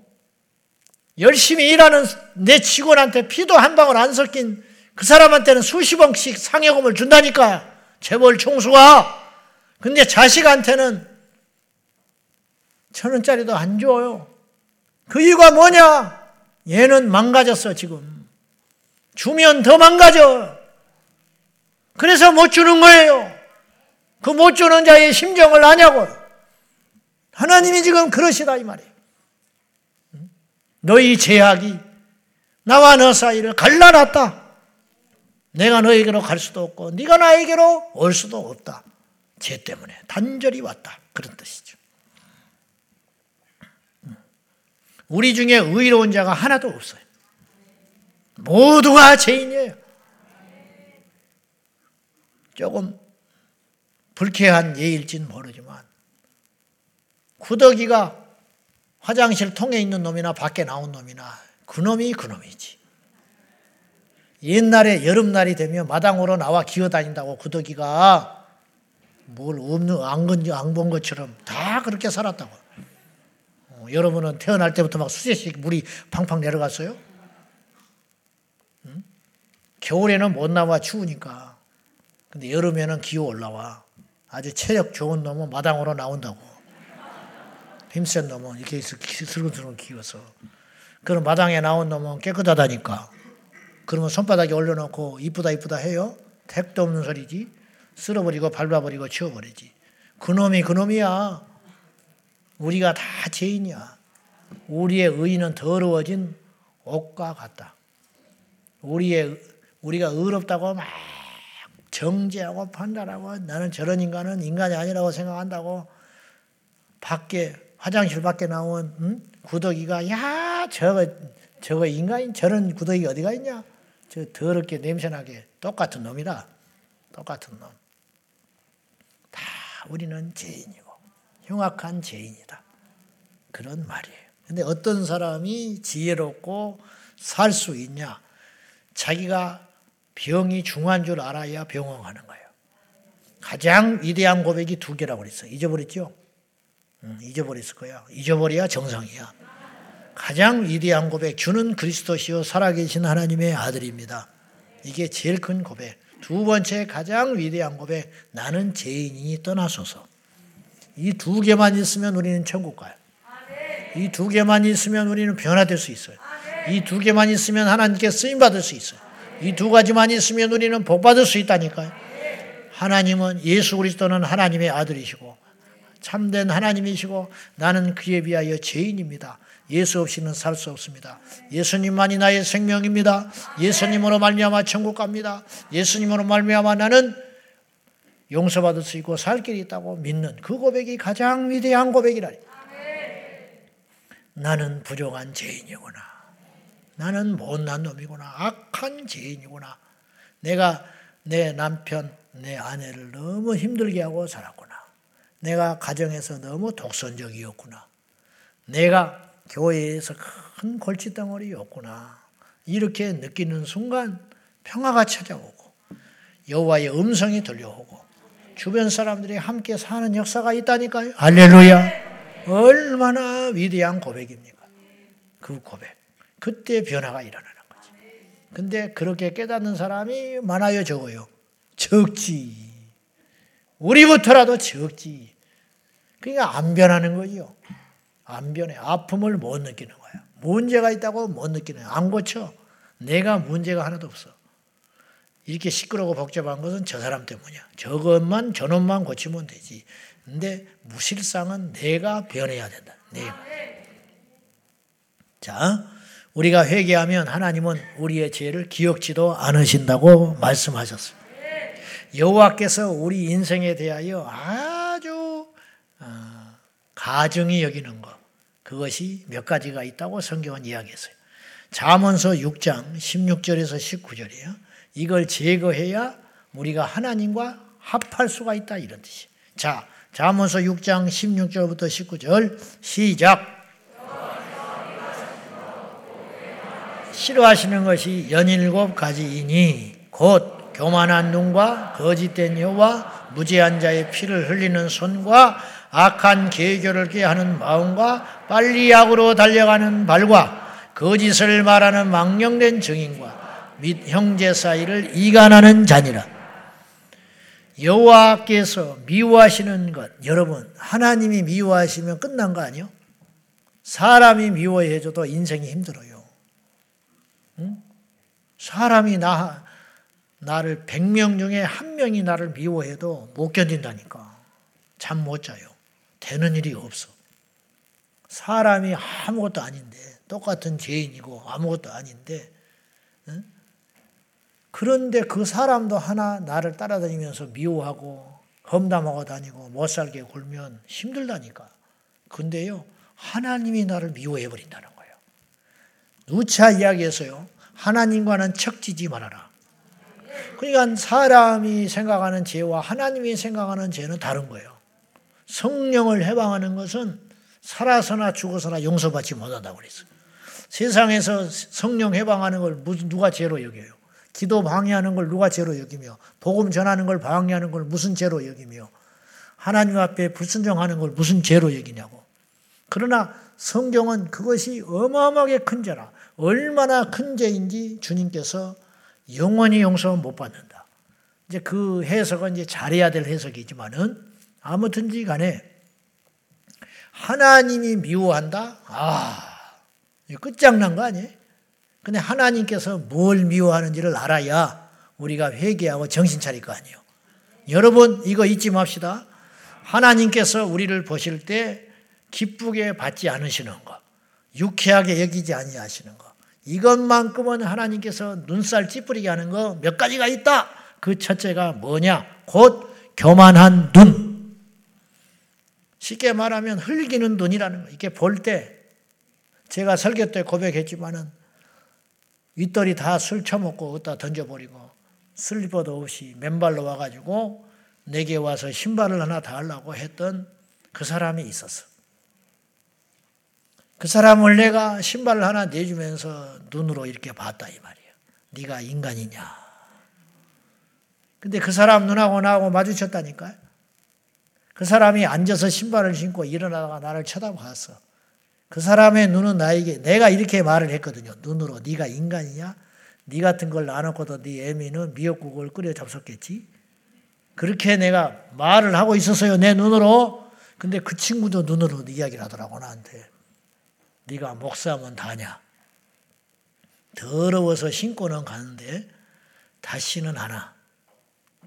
열심히 일하는 내 직원한테 피도 한 방울 안 섞인 그 사람한테는 수십억씩 상여금을 준다니까. 재벌 총수가. 근데 자식한테는 천 원짜리도 안 줘요. 그 이유가 뭐냐? 얘는 망가졌어, 지금. 주면 더 망가져. 그래서 못 주는 거예요. 그 못 주는 자의 심정을 아냐고. 하나님이 지금 그러시다, 이 말이에요. 너희 제약이 나와 너 사이를 갈라놨다. 내가 너에게로 갈 수도 없고 네가 나에게로 올 수도 없다. 죄 때문에 단절이 왔다. 그런 뜻이죠. 우리 중에 의로운 자가 하나도 없어요. 모두가 죄인이에요. 조금 불쾌한 예일진 모르지만 구더기가 화장실 통에 있는 놈이나 밖에 나온 놈이나 그놈이 그놈이지. 옛날에 여름날이 되면 마당으로 나와 기어다닌다고 구더기가 뭘 없는 안본 것처럼 다 그렇게 살았다고. 여러분은 태어날 때부터 막 수제씩 물이 팡팡 내려갔어요? 응? 겨울에는 못 나와 추우니까. 근데 여름에는 기어 올라와. 아주 체력 좋은 놈은 마당으로 나온다고. 힘센 놈은 이렇게 슬금슬금 기어서. 그럼 마당에 나온 놈은 깨끗하다니까. 그러면 손바닥에 올려놓고 이쁘다 이쁘다 해요? 택도 없는 소리지. 쓸어버리고 밟아버리고 치워버리지. 그놈이 그놈이야. 우리가 다 죄인이야. 우리의 의는 더러워진 옷과 같다. 우리의 우리가 의롭다고 막 정죄하고 판단하고 나는 저런 인간은 인간이 아니라고 생각한다고 밖에 화장실 밖에 나온 응? 구더기가 야 저거 저거 인간인 저런 구더기 어디가 있냐? 저 더럽게 냄새나게 똑같은 놈이라 똑같은 놈. 다 우리는 죄인이고 흉악한 죄인이다. 그런 말이에요. 근데 어떤 사람이 지혜롭고 살 수 있냐? 자기가 병이 중한 줄 알아야 병원 가는 거예요. 가장 위대한 고백이 두 개라고 그랬어. 잊어버렸죠? 응, 잊어버렸을 거야. 잊어버려야 정상이야. 가장 위대한 고백, 주는 그리스도시요 살아계신 하나님의 아들입니다. 이게 제일 큰 고백. 두 번째 가장 위대한 고백, 나는 죄인이 떠나소서. 이 두 개만 있으면 우리는 천국 가요. 이 두 개만 있으면 우리는 변화될 수 있어요. 이 두 개만 있으면 하나님께 쓰임 받을 수 있어요. 이 두 가지만 있으면 우리는 복 받을 수 있다니까요. 하나님은 예수 그리스도는 하나님의 아들이시고 참된 하나님이시고 나는 그에 비하여 죄인입니다. 예수 없이는 살 수 없습니다. 예수님만이 나의 생명입니다. 예수님으로 말미암아 천국 갑니다. 예수님으로 말미암아 나는 용서받을 수 있고 살 길이 있다고 믿는 그 고백이 가장 위대한 고백이라니. 나는 부족한 죄인이구나. 나는 못난 놈이구나. 악한 죄인이구나. 내가 내 남편, 내 아내를 너무 힘들게 하고 살았구나. 내가 가정에서 너무 독선적이었구나. 내가 교회에서 큰 골칫덩어리였구나. 이렇게 느끼는 순간 평화가 찾아오고 여호와의 음성이 들려오고 주변 사람들이 함께 사는 역사가 있다니까요. 할렐루야. 얼마나 위대한 고백입니까? 그 고백. 그때 변화가 일어나는 거지. 근데 그렇게 깨닫는 사람이 많아요, 적어요? 적지. 우리부터라도 적지. 그러니까 안 변하는 거죠. 안 변해. 아픔을 못 느끼는 거야. 문제가 있다고 못 느끼는 거야. 안 고쳐. 내가 문제가 하나도 없어. 이렇게 시끄러고 복잡한 것은 저 사람 때문이야. 저것만, 저놈만 고치면 되지. 근데 무실상은 내가 변해야 된다. 내가. 자, 우리가 회개하면 하나님은 우리의 죄를 기억지도 않으신다고 말씀하셨어요. 여호와께서 우리 인생에 대하여 아주 어, 가증히 여기는 것 그것이 몇 가지가 있다고 성경은 이야기했어요. 잠언서 6장 16절에서 19절이에요. 이걸 제거해야 우리가 하나님과 합할 수가 있다 이런 뜻이. 자, 잠언서 6장 16절부터 19절 시작. 싫어하시는 것이 연일곱 가지이니 곧 교만한 눈과 거짓된 혀와 무죄한 자의 피를 흘리는 손과 악한 계교를 깨하는 마음과 빨리 악으로 달려가는 발과 거짓을 말하는 망령된 증인과 및 형제 사이를 이간하는 자니라. 여호와께서 미워하시는 것, 여러분 하나님이 미워하시면 끝난 거 아니요? 사람이 미워해줘도 인생이 힘들어요. 응? 사람이 나 나를 100명 중에 한 명이 나를 미워해도 못 견딘다니까. 잠 못 자요. 되는 일이 없어. 사람이 아무것도 아닌데 똑같은 죄인이고 아무것도 아닌데 응? 그런데 그 사람도 하나 나를 따라다니면서 미워하고 험담하고 다니고 못 살게 굴면 힘들다니까. 근데요, 하나님이 나를 미워해 버린다는 거예요. 누차 이야기해서요, 하나님과는 척지지 말아라. 그러니까 사람이 생각하는 죄와 하나님이 생각하는 죄는 다른 거예요. 성령을 해방하는 것은 살아서나 죽어서나 용서받지 못한다고 그랬어요. 세상에서 성령 해방하는 걸 누가 죄로 여겨요? 기도 방해하는 걸 누가 죄로 여기며 복음 전하는 걸 방해하는 걸 무슨 죄로 여기며 하나님 앞에 불순종하는 걸 무슨 죄로 여기냐고. 그러나 성경은 그것이 어마어마하게 큰 죄라. 얼마나 큰 죄인지 주님께서 영원히 용서 못 받는다. 이제 그 해석은 이제 잘해야 될 해석이지만은 아무튼지 간에 하나님이 미워한다? 아, 끝장난 거 아니에요? 근데 하나님께서 뭘 미워하는지를 알아야 우리가 회개하고 정신 차릴 거 아니에요. 여러분, 이거 잊지 맙시다. 하나님께서 우리를 보실 때 기쁘게 받지 않으시는 것, 유쾌하게 여기지 아니하시는 것, 이것만큼은 하나님께서 눈살 찌푸리게 하는 거 몇 가지가 있다. 그 첫째가 뭐냐? 곧 교만한 눈. 쉽게 말하면 흘기는 눈이라는 거. 이게 볼 때, 제가 설교 때 고백했지만은 윗돌이 다 술 처먹고 어디다 던져버리고 슬리퍼도 없이 맨발로 와가지고 내게 와서 신발을 하나 달라고 했던 그 사람이 있었어. 그 사람을 내가 신발을 하나 내주면서 눈으로 이렇게 봤다 이 말이야. 네가 인간이냐. 근데 그 사람 눈하고 나하고 마주쳤다니까요. 그 사람이 앉아서 신발을 신고 일어나다가 나를 쳐다봤어. 그 사람의 눈은 나에게 내가 이렇게 말을 했거든요. 눈으로 네가 인간이냐? 네 같은 걸 나눠고도 네 애미는 미역국을 끓여 잡섰겠지. 그렇게 내가 말을 하고 있었어요. 내 눈으로. 근데 그 친구도 눈으로 이야기를 하더라고 나한테. 네가 목사면 다냐? 더러워서 신고는 가는데 다시는 안 와.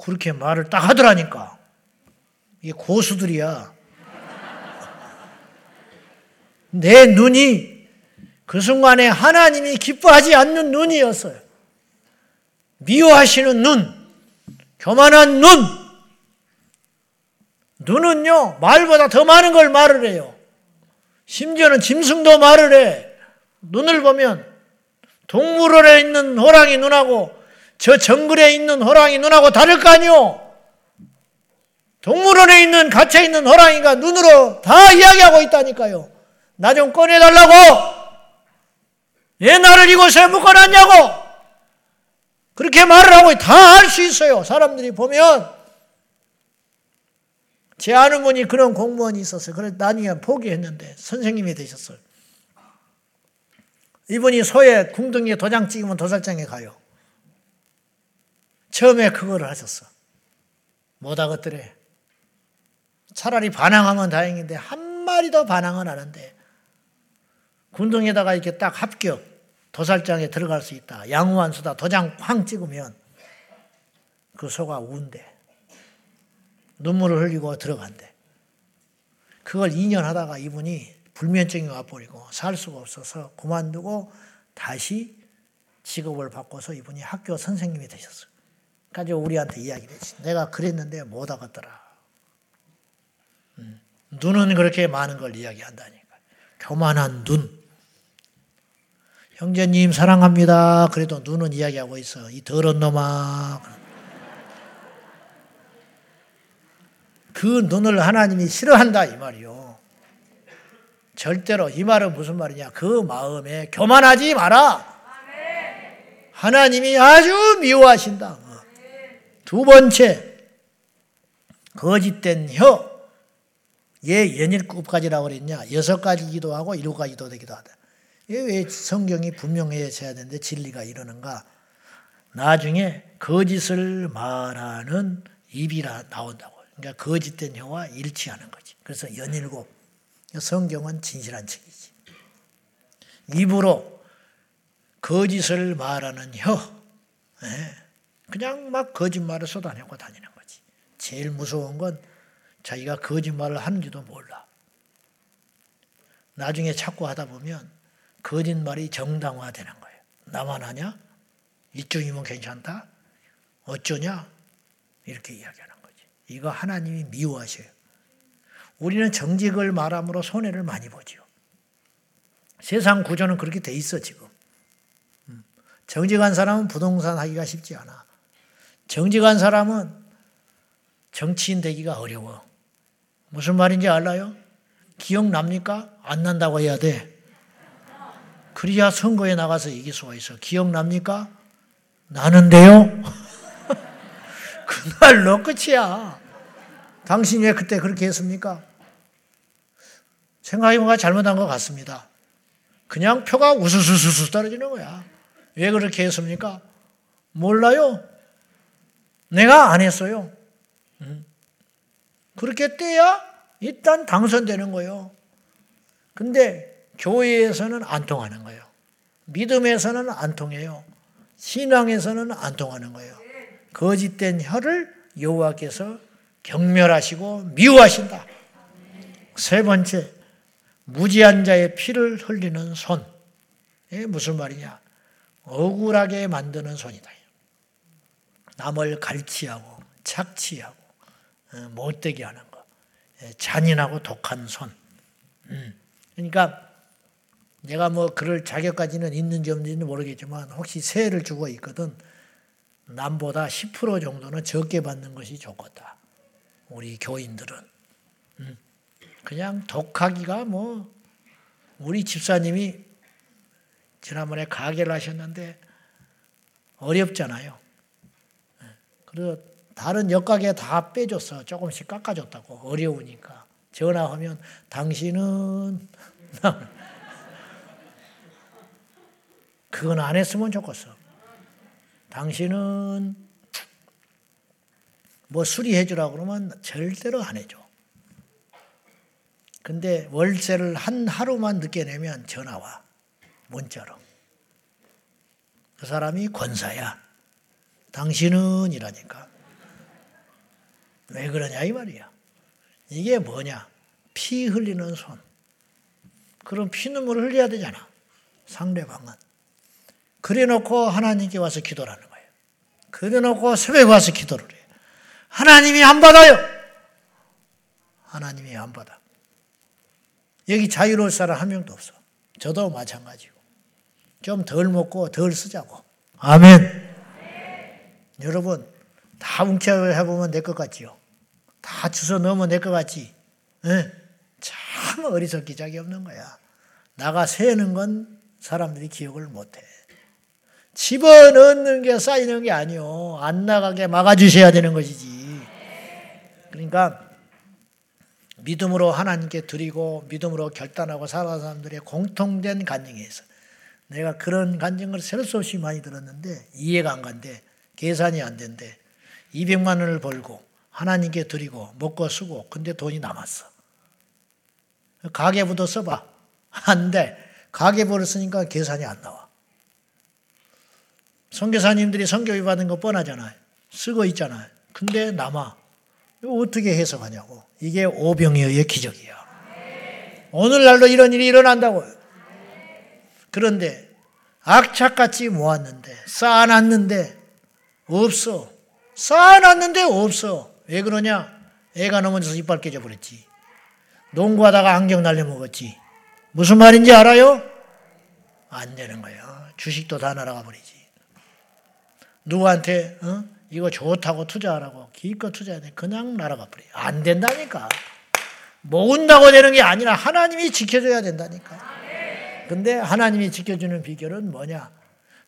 그렇게 말을 딱 하더라니까. 이게 고수들이야. 내 눈이 그 순간에 하나님이 기뻐하지 않는 눈이었어요. 미워하시는 눈, 교만한 눈. 눈은요, 말보다 더 많은 걸 말을 해요. 심지어는 짐승도 말을 해. 눈을 보면 동물원에 있는 호랑이 눈하고 저 정글에 있는 호랑이 눈하고 다를 거 아니요? 동물원에 있는 갇혀 있는 호랑이가 눈으로 다 이야기하고 있다니까요. 나 좀 꺼내달라고! 왜 나를 이곳에 묶어놨냐고! 그렇게 말을 하고 다 알 수 있어요. 사람들이 보면. 제 아는 분이 그런 공무원이 있었어요. 그래서 나중에 포기했는데 선생님이 되셨어요. 이분이 소에 궁둥이에 도장 찍으면 도살장에 가요. 처음에 그거를 하셨어. 못하겠더래. 차라리 반항하면 다행인데 한 마리도 반항은 하는데 군동에다가 이렇게 딱 합격 도살장에 들어갈 수 있다. 양호한 수다 도장 쾅 찍으면 그 소가 운대. 눈물을 흘리고 들어간대. 그걸 2년 하다가 이분이 불면증이 와버리고 살 수가 없어서 그만두고 다시 직업을 바꿔서 이분이 학교 선생님이 되셨어요. 가지고 우리한테 이야기를 했지. 내가 그랬는데 못 하겠더라. 음. 눈은 그렇게 많은 걸 이야기한다니까. 교만한 눈. 형제님 사랑합니다. 그래도 눈은 이야기하고 있어. 이 더러운 놈아. 그 눈을 하나님이 싫어한다 이 말이요. 절대로 이 말은 무슨 말이냐? 그 마음에 교만하지 마라. 하나님이 아주 미워하신다. 두 번째 거짓된 혀. 얘 연일급까지라고 그랬냐? 여섯 가지 기도하고 일곱 가지 기도 되기도 하다. 왜 성경이 분명해져야 되는데 진리가 이러는가? 나중에 거짓을 말하는 입이라 나온다고. 그러니까 거짓된 혀와 일치하는 거지. 그래서 연일곱. 성경은 진실한 책이지. 입으로 거짓을 말하는 혀. 예. 그냥 막 거짓말을 쏟아내고 다니는 거지. 제일 무서운 건 자기가 거짓말을 하는지도 몰라. 나중에 찾고 하다 보면 거짓말이 정당화되는 거예요. 나만 하냐? 이쪽이면 괜찮다? 어쩌냐? 이렇게 이야기하는 거지. 이거 하나님이 미워하셔요. 우리는 정직을 말함으로 손해를 많이 보죠. 세상 구조는 그렇게 돼 있어, 지금. 음. 정직한 사람은 부동산 하기가 쉽지 않아. 정직한 사람은 정치인 되기가 어려워. 무슨 말인지 알아요? 기억납니까? 안 난다고 해야 돼. 그래야 선거에 나가서 이길 수가 있어. 기억납니까? 나는데요? 그날로 끝이야. 당신이 왜 그때 그렇게 했습니까? 생각해보니까 잘못한 것 같습니다. 그냥 표가 우수수수수 떨어지는 거야. 왜 그렇게 했습니까? 몰라요. 내가 안 했어요. 그렇게 떼야 일단 당선되는 거예요. 근데 교회에서는 안 통하는 거예요. 믿음에서는 안 통해요. 신앙에서는 안 통하는 거예요. 거짓된 혀를 여호와께서 경멸하시고 미워하신다. 세 번째, 무지한 자의 피를 흘리는 손. 이게 무슨 말이냐? 억울하게 만드는 손이다. 남을 갈취하고 착취하고 어, 못되게 하는 거. 예, 잔인하고 독한 손. 음. 그러니까 내가 뭐 그럴 자격까지는 있는지 없는지는 모르겠지만 혹시 세를 주고 있거든 남보다 10% 정도는 적게 받는 것이 좋겠다. 우리 교인들은. 음. 그냥 독하기가 뭐 우리 집사님이 지난번에 가게를 하셨는데 어렵잖아요. 예. 그래서 다른 옆가게 다 빼줬어. 조금씩 깎아줬다고. 어려우니까. 전화하면 당신은 그건 안 했으면 좋겠어. 당신은 뭐 수리해 주라 그러면 절대로 안 해줘. 근데 월세를 한 하루만 늦게 내면 전화 와. 문자로. 그 사람이 권사야. 당신은 이라니까. 왜 그러냐 이 말이야. 이게 뭐냐? 피 흘리는 손. 그럼 피눈물을 흘려야 되잖아. 상대방은. 그래 놓고 하나님께 와서 기도를 하는 거예요. 그래 놓고 새벽에 와서 기도를 해요. 하나님이 안 받아요. 하나님이 안 받아. 여기 자유로울 사람 한 명도 없어. 저도 마찬가지고. 좀 덜 먹고 덜 쓰자고. 아멘. 여러분, 다 웅켜해보면 내 것 같지요? 다 주워 넣으면 내 것 같지? 네? 참 어리석기 짝이 없는 거야. 나가 세는 건 사람들이 기억을 못해. 집어넣는 게 쌓이는 게 아니요. 안 나가게 막아주셔야 되는 것이지. 그러니까 믿음으로 하나님께 드리고 믿음으로 결단하고 살아가는 사람들의 공통된 간증이 있어. 내가 그런 간증을 셀 수 없이 많이 들었는데 이해가 안 간대. 계산이 안 된대. 200만 원을 벌고 하나님께 드리고 먹고 쓰고 근데 돈이 남았어. 가계부도 써봐. 안 돼. 가계부를 쓰니까 계산이 안 나와. 선교사님들이 선교비 받은 거 뻔하잖아요. 쓰고 있잖아요. 근데 남아. 이거 어떻게 해석하냐고. 이게 오병이어의 기적이야. 오늘날도 이런 일이 일어난다고요. 그런데 악착같이 모았는데 쌓아놨는데 없어. 쌓아놨는데 없어. 왜 그러냐? 애가 넘어져서 이빨 깨져버렸지. 농구하다가 안경 날려먹었지. 무슨 말인지 알아요? 안 되는 거야. 주식도 다 날아가 버리지. 누구한테 어? 이거 좋다고 투자하라고 기껏 투자해야 돼. 그냥 날아가 버려. 안 된다니까. 모은다고 되는 게 아니라 하나님이 지켜줘야 된다니까. 근데 하나님이 지켜주는 비결은 뭐냐?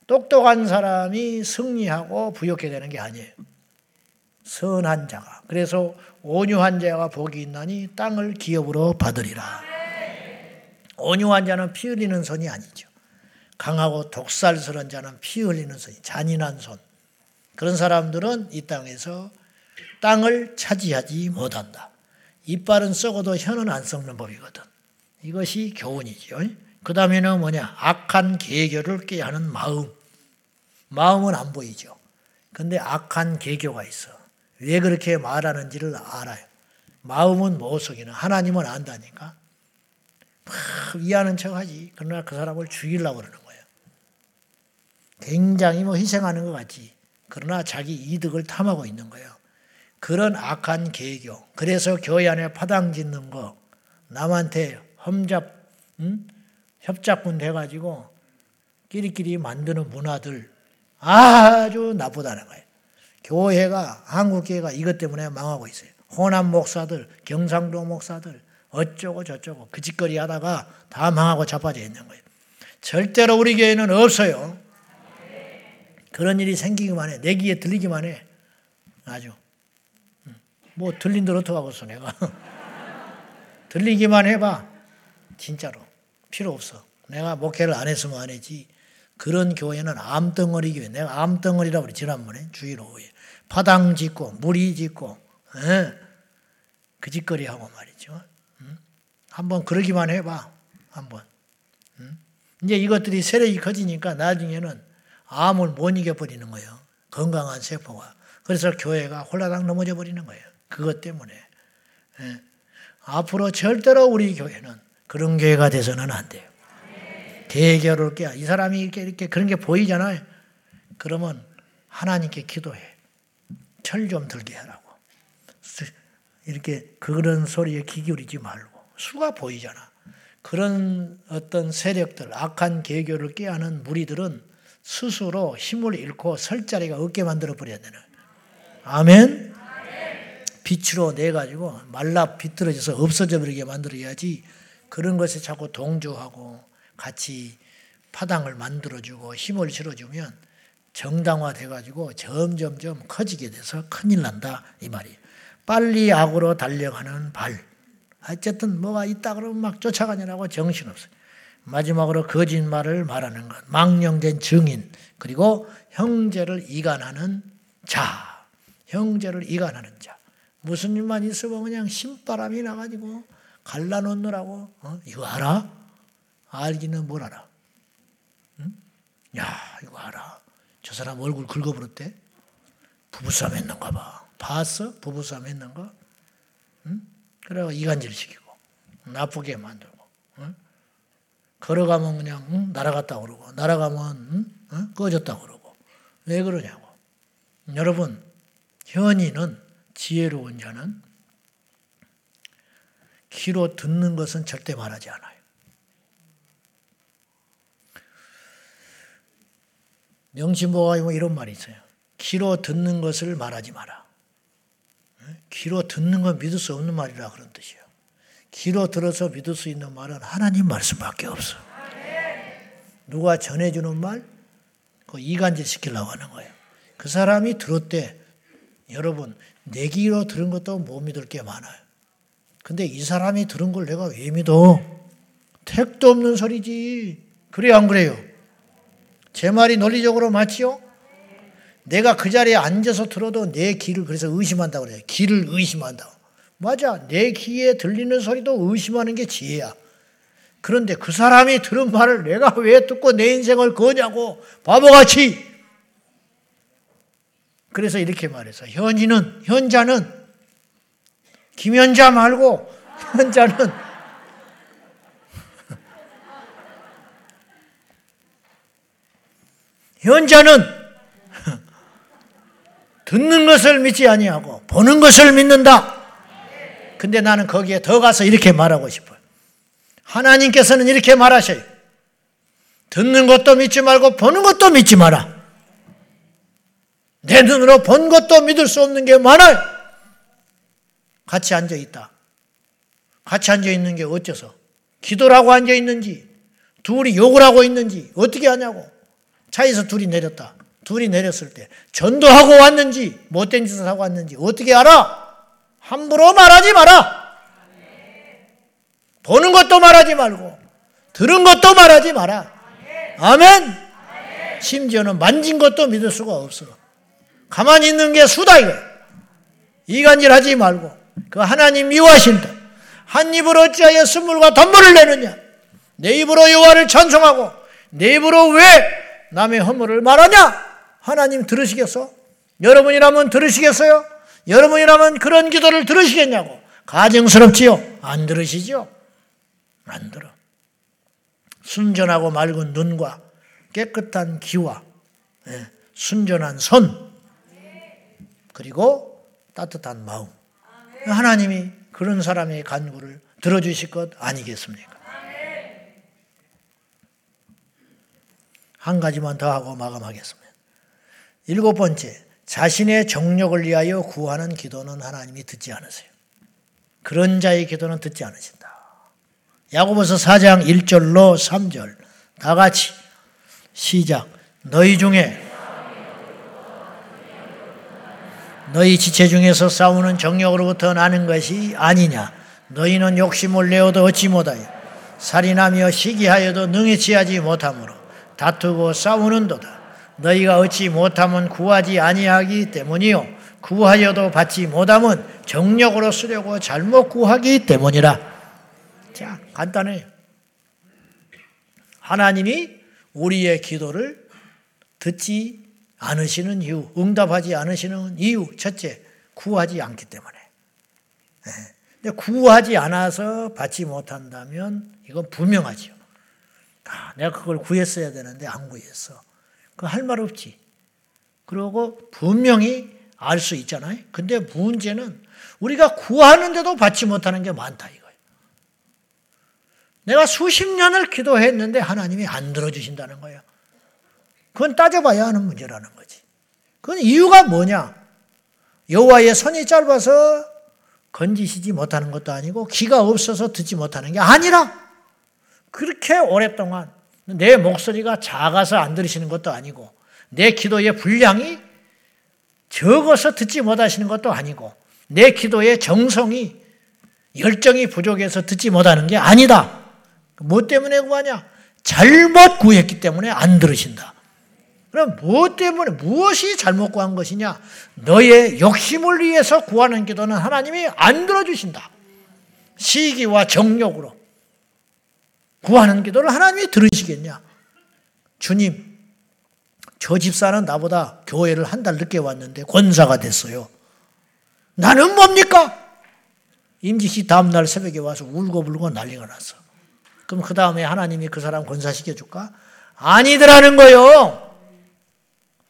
똑똑한 사람이 승리하고 부욕해 되는 게 아니에요. 선한 자가. 그래서 온유한 자가 복이 있나니 땅을 기업으로 받으리라. 온유한 자는 피 흘리는 손이 아니죠. 강하고 독살스러운 자는 피 흘리는 손이 잔인한 손. 그런 사람들은 이 땅에서 땅을 차지하지 못한다. 이빨은 썩어도 혀는 안 썩는 법이거든. 이것이 교훈이죠. 그 다음에는 뭐냐? 악한 계교를 깨하는 마음. 마음은 안 보이죠. 근데 악한 계교가 있어. 왜 그렇게 말하는지를 알아요. 마음은 못 속이는 하나님은 안다니까. 막 이해하는 척 하지. 그러나 그 사람을 죽이려고 그러는 거예요. 굉장히 뭐 희생하는 것 같지. 그러나 자기 이득을 탐하고 있는 거예요. 그런 악한 계교. 그래서 교회 안에 파당 짓는 거, 남한테 험잡, 음? 협작군 돼가지고 끼리끼리 만드는 문화들 아주 나쁘다는 거예요. 교회가, 한국교회가 이것 때문에 망하고 있어요. 호남 목사들, 경상도 목사들, 어쩌고 저쩌고 그 짓거리 하다가 다 망하고 자빠져 있는 거예요. 절대로 우리 교회는 없어요. 그런 일이 생기기만 해. 내 귀에 들리기만 해. 아주. 뭐 들린 대로 어떡하겠어 내가. 들리기만 해봐. 진짜로. 필요 없어. 내가 목회를 안 했으면 안 했지. 그런 교회는 암덩어리 교회. 내가 암덩어리라고 그래 지난번에 주의로에. 파당 짓고 무리 짓고 에? 예? 그 짓거리 하고 말이죠. 응? 한번 그러기만 해봐. 한번. 응? 이제 이것들이 세력이 커지니까 나중에는 암을 못 이겨버리는 거예요. 건강한 세포가. 그래서 교회가 홀라당 넘어져 버리는 거예요. 그것 때문에. 예. 앞으로 절대로 우리 교회는 그런 교회가 돼서는 안 돼요. 대결을 깨. 이 사람이 이렇게, 이렇게 그런 게 보이잖아요. 그러면 하나님께 기도해. 철 좀 들게 하라고. 이렇게 그런 소리에 귀 기울이지 말고. 수가 보이잖아. 그런 어떤 세력들, 악한 개교를 깨하는 무리들은 스스로 힘을 잃고 설 자리가 없게 만들어 버려야 되는. 아멘. 빛으로 내 가지고 말라 비틀어져서 없어져 버리게 만들어야지. 그런 것에 자꾸 동조하고 같이 파당을 만들어주고 힘을 실어주면 정당화돼 가지고 점점점 커지게 돼서 큰일 난다 이 말이에요. 빨리 악으로 달려가는 발. 어쨌든 뭐가 있다 그러면 막 쫓아가냐라고 정신없어요. 마지막으로 거짓말을 말하는 것, 망령된 증인, 그리고 형제를 이간하는 자, 형제를 이간하는 자. 무슨 일만 있으면 그냥 신바람이 나가지고 갈라놓느라고, 어? 이거 알아? 알기는 뭘 알아? 응? 야, 이거 알아. 저 사람 얼굴 긁어버렸대? 부부싸움 했는가 봐. 봤어? 부부싸움 했는가? 응? 그래가 이간질 시키고 나쁘게 만들고 응? 걸어가면 그냥 응? 날아갔다 그러고 날아가면 응? 꺼졌다 그러고 왜 그러냐고. 여러분 현이는 지혜로운 자는 귀로 듣는 것은 절대 말하지 않아요. 명심보가 뭐 이런 말이 있어요. 귀로 듣는 것을 말하지 마라. 귀로 듣는 건 믿을 수 없는 말이라 그런 뜻이에요. 귀로 들어서 믿을 수 있는 말은 하나님 말씀밖에 없어. 누가 전해주는 말, 그 이간질 시키려고 하는 거예요. 그 사람이 들었대. 여러분, 내 귀로 들은 것도 못 믿을 게 많아요. 근데 이 사람이 들은 걸 내가 왜 믿어? 택도 없는 소리지. 그래요, 안 그래요? 제 말이 논리적으로 맞지요? 내가 그 자리에 앉아서 들어도 내 귀를 그래서 의심한다고 그래요. 귀를 의심한다. 맞아. 내 귀에 들리는 소리도 의심하는 게 지혜야. 그런데 그 사람이 들은 말을 내가 왜 듣고 내 인생을 거냐고 바보같이. 그래서 이렇게 말해서 현이는 현자는 김현자 말고 현자는 현자는 듣는 것을 믿지 아니하고 보는 것을 믿는다. 근데 나는 거기에 더 가서 이렇게 말하고 싶어요. 하나님께서는 이렇게 말하셔요. 듣는 것도 믿지 말고 보는 것도 믿지 마라. 내 눈으로 본 것도 믿을 수 없는 게 많아요. 같이 앉아 있다. 같이 앉아 있는 게 어째서? 기도를 하고 앉아 있는지, 둘이 욕을 하고 있는지, 어떻게 하냐고. 차에서 둘이 내렸다. 둘이 내렸을 때 전도하고 왔는지 못된 짓을 하고 왔는지 어떻게 알아? 함부로 말하지 마라. 보는 것도 말하지 말고 들은 것도 말하지 마라. 아멘. 심지어는 만진 것도 믿을 수가 없어. 가만히 있는 게 수다 이거. 이간질 하지 말고 그 하나님 미워하신다. 한 입으로 어찌하여 선물과 돈물을 내느냐? 내 입으로 여호와를 찬송하고 내 입으로 왜 남의 허물을 말하냐? 하나님 들으시겠어? 여러분이라면 들으시겠어요? 여러분이라면 그런 기도를 들으시겠냐고. 가증스럽지요? 안 들으시죠? 안 들어. 순전하고 맑은 눈과 깨끗한 귀와 예, 순전한 손 그리고 따뜻한 마음 하나님이 그런 사람의 간구를 들어주실 것 아니겠습니까? 한 가지만 더 하고 마감하겠습니다. 일곱 번째, 자신의 정력을 위하여 구하는 기도는 하나님이 듣지 않으세요. 그런 자의 기도는 듣지 않으신다. 야고보서 4장 1절로 3절 다 같이 시작. 너희 중에 너희 지체 중에서 싸우는 정력으로부터 나는 것이 아니냐. 너희는 욕심을 내어도 얻지 못하여 살인하며 시기하여도 능히 취하지 못하므로 다투고 싸우는도다. 너희가 얻지 못하면 구하지 아니하기 때문이요. 구하여도 받지 못하면 정력으로 쓰려고 잘못 구하기 때문이라. 자, 간단해요. 하나님이 우리의 기도를 듣지 않으시는 이유, 응답하지 않으시는 이유, 첫째, 구하지 않기 때문에. 네. 구하지 않아서 받지 못한다면 이건 분명하죠. 아, 내가 그걸 구했어야 되는데 안 구했어. 그 할 말 없지. 그리고 분명히 알 수 있잖아요. 근데 문제는 우리가 구하는데도 받지 못하는 게 많다 이거예요. 내가 수십 년을 기도했는데 하나님이 안 들어주신다는 거예요. 그건 따져봐야 하는 문제라는 거지. 그건 이유가 뭐냐? 여호와의 손이 짧아서 건지시지 못하는 것도 아니고 귀가 없어서 듣지 못하는 게 아니라 그렇게 오랫동안 내 목소리가 작아서 안 들으시는 것도 아니고 내 기도의 분량이 적어서 듣지 못하시는 것도 아니고 내 기도의 정성이 열정이 부족해서 듣지 못하는 게 아니다. 뭐 때문에 구하냐? 잘못 구했기 때문에 안 들으신다. 그럼 무엇 때문에 무엇이 잘못 구한 것이냐? 너의 욕심을 위해서 구하는 기도는 하나님이 안 들어주신다. 시기와 정욕으로 구하는 기도를 하나님이 들으시겠냐? 주님, 저 집사는 나보다 교회를 한 달 늦게 왔는데 권사가 됐어요. 나는 뭡니까? 임지씨 다음날 새벽에 와서 울고불고 난리가 났어. 그럼 그 다음에 하나님이 그 사람 권사시켜줄까? 아니더라는 거요.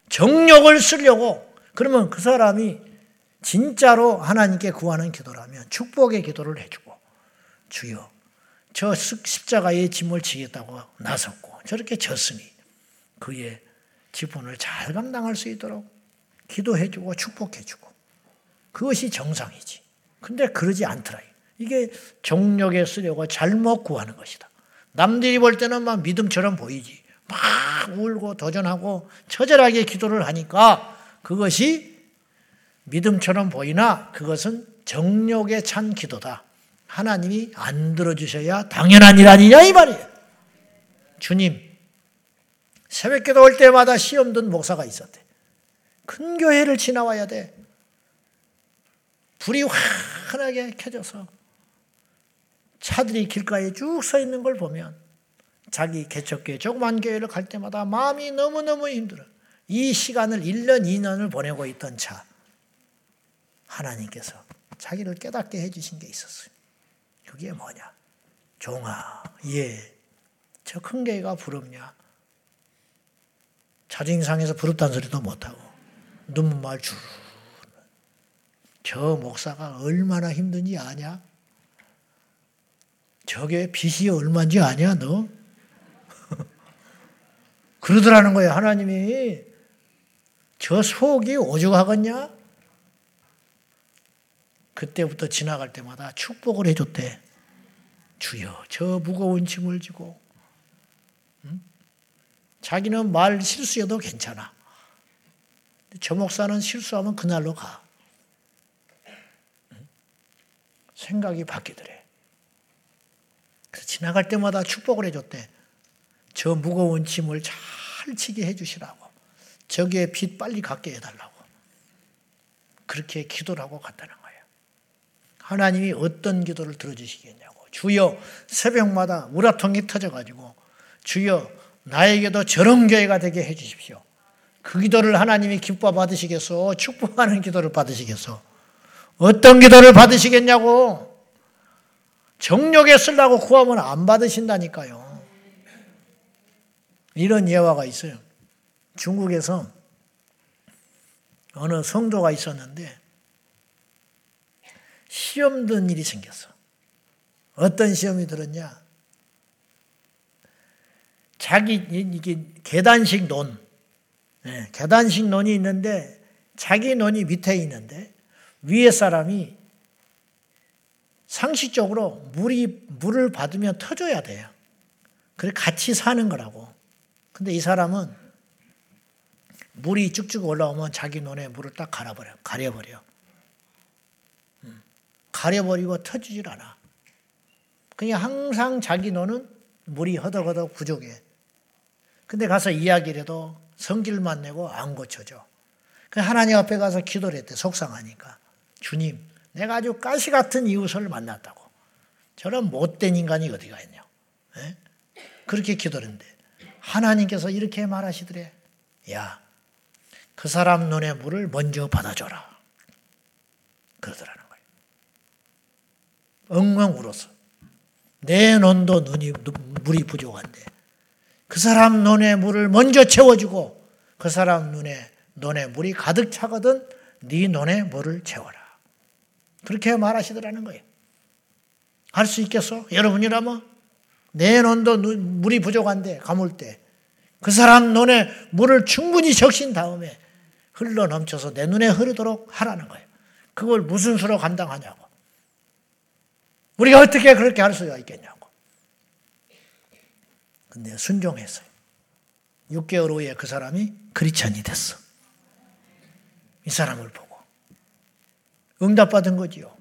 정력을 쓰려고. 그러면 그 사람이 진짜로 하나님께 구하는 기도라면 축복의 기도를 해주고 주여 저 십자가의 짐을 지겠다고 나섰고 저렇게 졌으니 그의 지분을 잘 감당할 수 있도록 기도해주고 축복해주고 그것이 정상이지. 근데 그러지 않더라. 이게 정력에 쓰려고 잘못 구하는 것이다. 남들이 볼 때는 막 믿음처럼 보이지. 막 울고 도전하고 처절하게 기도를 하니까 그것이 믿음처럼 보이나 그것은 정력에 찬 기도다. 하나님이 안 들어주셔야 당연한 일 아니냐 이 말이에요. 주님, 새벽 기도 올 때마다 시험 든 목사가 있었대. 큰 교회를 지나와야 돼. 불이 환하게 켜져서 차들이 길가에 쭉 서 있는 걸 보면 자기 개척교회 조그만 교회를 갈 때마다 마음이 너무너무 힘들어. 이 시간을 1년, 2년을 보내고 있던 차. 하나님께서 자기를 깨닫게 해주신 게 있었어요. 그게 뭐냐? 종아, 예. 저큰 교회가 부럽냐? 자존상에서 부럽다는 소리도 못하고 눈물 줄. 저 목사가 얼마나 힘든지 아냐? 저게 빚이 얼마인지 아냐, 너? 그러더라는 거예요, 하나님이. 저 속이 오죽하겠냐? 그때부터 지나갈 때마다 축복을 해줬대. 주여, 저 무거운 짐을 지고. 응? 자기는 말 실수해도 괜찮아. 저 목사는 실수하면 그날로 가. 생각이 바뀌더래. 그래서 지나갈 때마다 축복을 해줬대. 저 무거운 짐을 잘 치게 해주시라고. 저기에 빛 빨리 갖게 해달라고. 그렇게 기도를 하고 갔다는 거예요. 하나님이 어떤 기도를 들어주시겠냐고. 주여 새벽마다 우라통이 터져가지고 주여 나에게도 저런 교회가 되게 해주십시오. 그 기도를 하나님이 기뻐 받으시겠어? 축복하는 기도를 받으시겠어? 어떤 기도를 받으시겠냐고. 정력에 쓰려고 구하면 안 받으신다니까요. 이런 예화가 있어요. 중국에서 어느 성도가 있었는데 시험 든 일이 생겼어. 어떤 시험이 들었냐? 자기 이게 계단식 논, 네, 계단식 논이 있는데 자기 논이 밑에 있는데 위에 사람이 상식적으로 물이 물을 받으면 터져야 돼요. 그래 같이 사는 거라고. 근데 이 사람은 물이 쭉쭉 올라오면 자기 논에 물을 딱 갈아버려, 가려버려. 음, 가려버리고 터지질 않아. 그냥 항상 자기 논은 물이 허덕허덕 부족해. 근데 가서 이야기를 해도 성질만 내고 안 고쳐져. 그 하나님 앞에 가서 기도를 했대, 속상하니까. 주님, 내가 아주 가시 같은 이웃을 만났다고. 저런 못된 인간이 어디가 있냐. 네? 그렇게 기도를 했는데, 하나님께서 이렇게 말하시더래. 야, 그 사람 눈의 물을 먼저 받아줘라. 그러더라는 거예요. 엉엉 울었어. 내 논도 눈이, 물이 부족한데, 그 사람 눈의 물을 먼저 채워주고, 그 사람 눈에, 논에 물이 가득 차거든, 네 논에 물을 채워라. 그렇게 말하시더라는 거예요. 할 수 있겠어? 여러분이라면? 내 논도 물이 부족한데, 가물 때. 그 사람 논에 물을 충분히 적신 다음에 흘러 넘쳐서 내 눈에 흐르도록 하라는 거예요. 그걸 무슨 수로 감당하냐고. 우리가 어떻게 그렇게 할 수가 있겠냐고. 근데 순종했어요. 6개월 후에 그 사람이 크리스천이 됐어. 이 사람을 보고. 응답받은 거지요.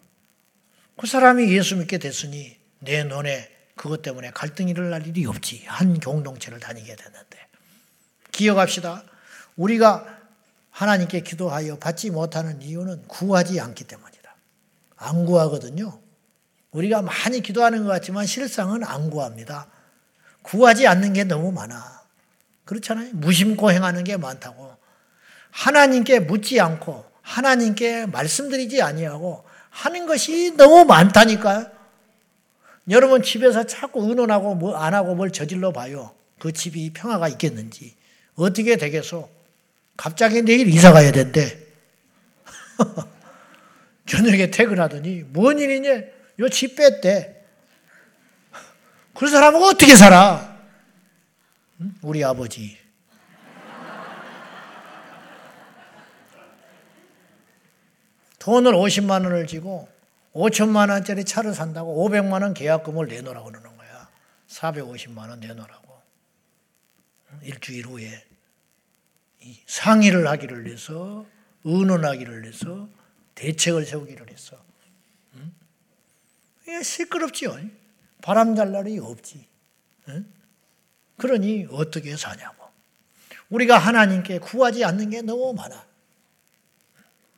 그 사람이 예수 믿게 됐으니 내 눈에 그것 때문에 갈등이 일어날 일이 없지. 한 공동체를 다니게 됐는데. 기억합시다. 우리가 하나님께 기도하여 받지 못하는 이유는 구하지 않기 때문이다. 안 구하거든요. 우리가 많이 기도하는 것 같지만 실상은 안 구합니다. 구하지 않는 게 너무 많아. 그렇잖아요. 무심코 행하는 게 많다고. 하나님께 묻지 않고 하나님께 말씀드리지 아니하고 하는 것이 너무 많다니까요. 여러분 집에서 자꾸 의논하고 뭐 안 하고 뭘 저질러 봐요. 그 집이 평화가 있겠는지 어떻게 되겠어? 갑자기 내일 이사 가야 된대. 저녁에 퇴근하더니 뭔 일이냐? 요 집 뺐대. 그 사람은 어떻게 살아? 우리 아버지. 돈을 50만 원을 지고 5천만 원짜리 차를 산다고 500만 원 계약금을 내놓으라고 그러는 거야. 450만 원 내놓으라고. 일주일 후에 상의를 하기를 해서 의논하기를 해서 대책을 세우기를 했어. 응? 시끄럽지요. 바람 잘 날이 없지. 응? 그러니 어떻게 사냐고. 우리가 하나님께 구하지 않는 게 너무 많아.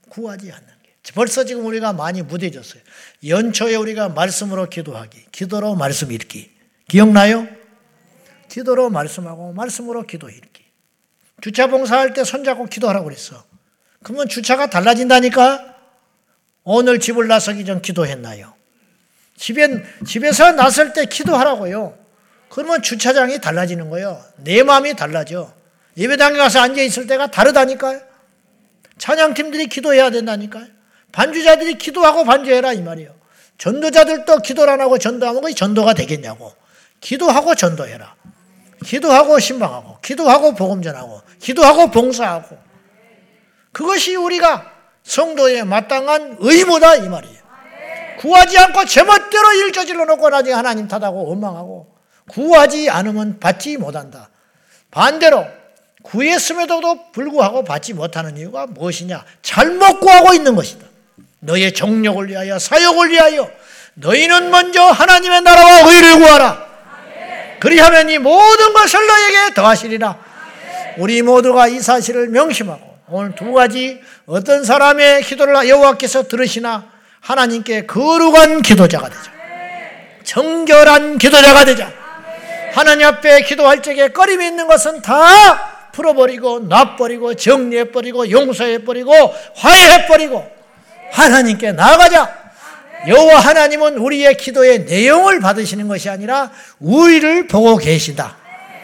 구하지 않는 게. 벌써 지금 우리가 많이 무뎌졌어요. 연초에 우리가 말씀으로 기도하기, 기도로 말씀 읽기. 기억나요? 기도로 말씀하고 말씀으로 기도 읽기. 주차 봉사할 때 손잡고 기도하라고 그랬어. 그러면 주차가 달라진다니까? 오늘 집을 나서기 전 기도했나요? 집에, 집에서 나설 때 기도하라고요. 그러면 주차장이 달라지는 거예요. 내 마음이 달라져. 예배당에 가서 앉아있을 때가 다르다니까요. 찬양팀들이 기도해야 된다니까요. 반주자들이 기도하고 반주해라 이 말이에요. 전도자들도 기도를 안 하고 전도하면 그 전도가 되겠냐고. 기도하고 전도해라. 기도하고 신방하고, 기도하고 복음 전하고, 기도하고 봉사하고. 그것이 우리가 성도에 마땅한 의무다 이 말이에요. 구하지 않고 제멋대로 일 저질러 놓고 나중에 하나님 탓하고 원망하고 구하지 않으면 받지 못한다. 반대로 구했음에도 불구하고 받지 못하는 이유가 무엇이냐? 잘못 구하고 있는 것이다. 너의 정력을 위하여 사역을 위하여 너희는 먼저 하나님의 나라와 의를 구하라. 그리하면 이 모든 것을 너에게 더하시리라. 우리 모두가 이 사실을 명심하고 오늘 두 가지 어떤 사람의 기도를 여호와께서 들으시나 하나님께 거룩한 기도자가 되자. 정결한 기도자가 되자. 하나님 앞에 기도할 적에 꺼림이 있는 것은 다 풀어버리고 놔버리고 정리해버리고 용서해버리고 화해해버리고 하나님께 나아가자. 여호와 하나님은 우리의 기도의 내용을 받으시는 것이 아니라 우리를 보고 계신다.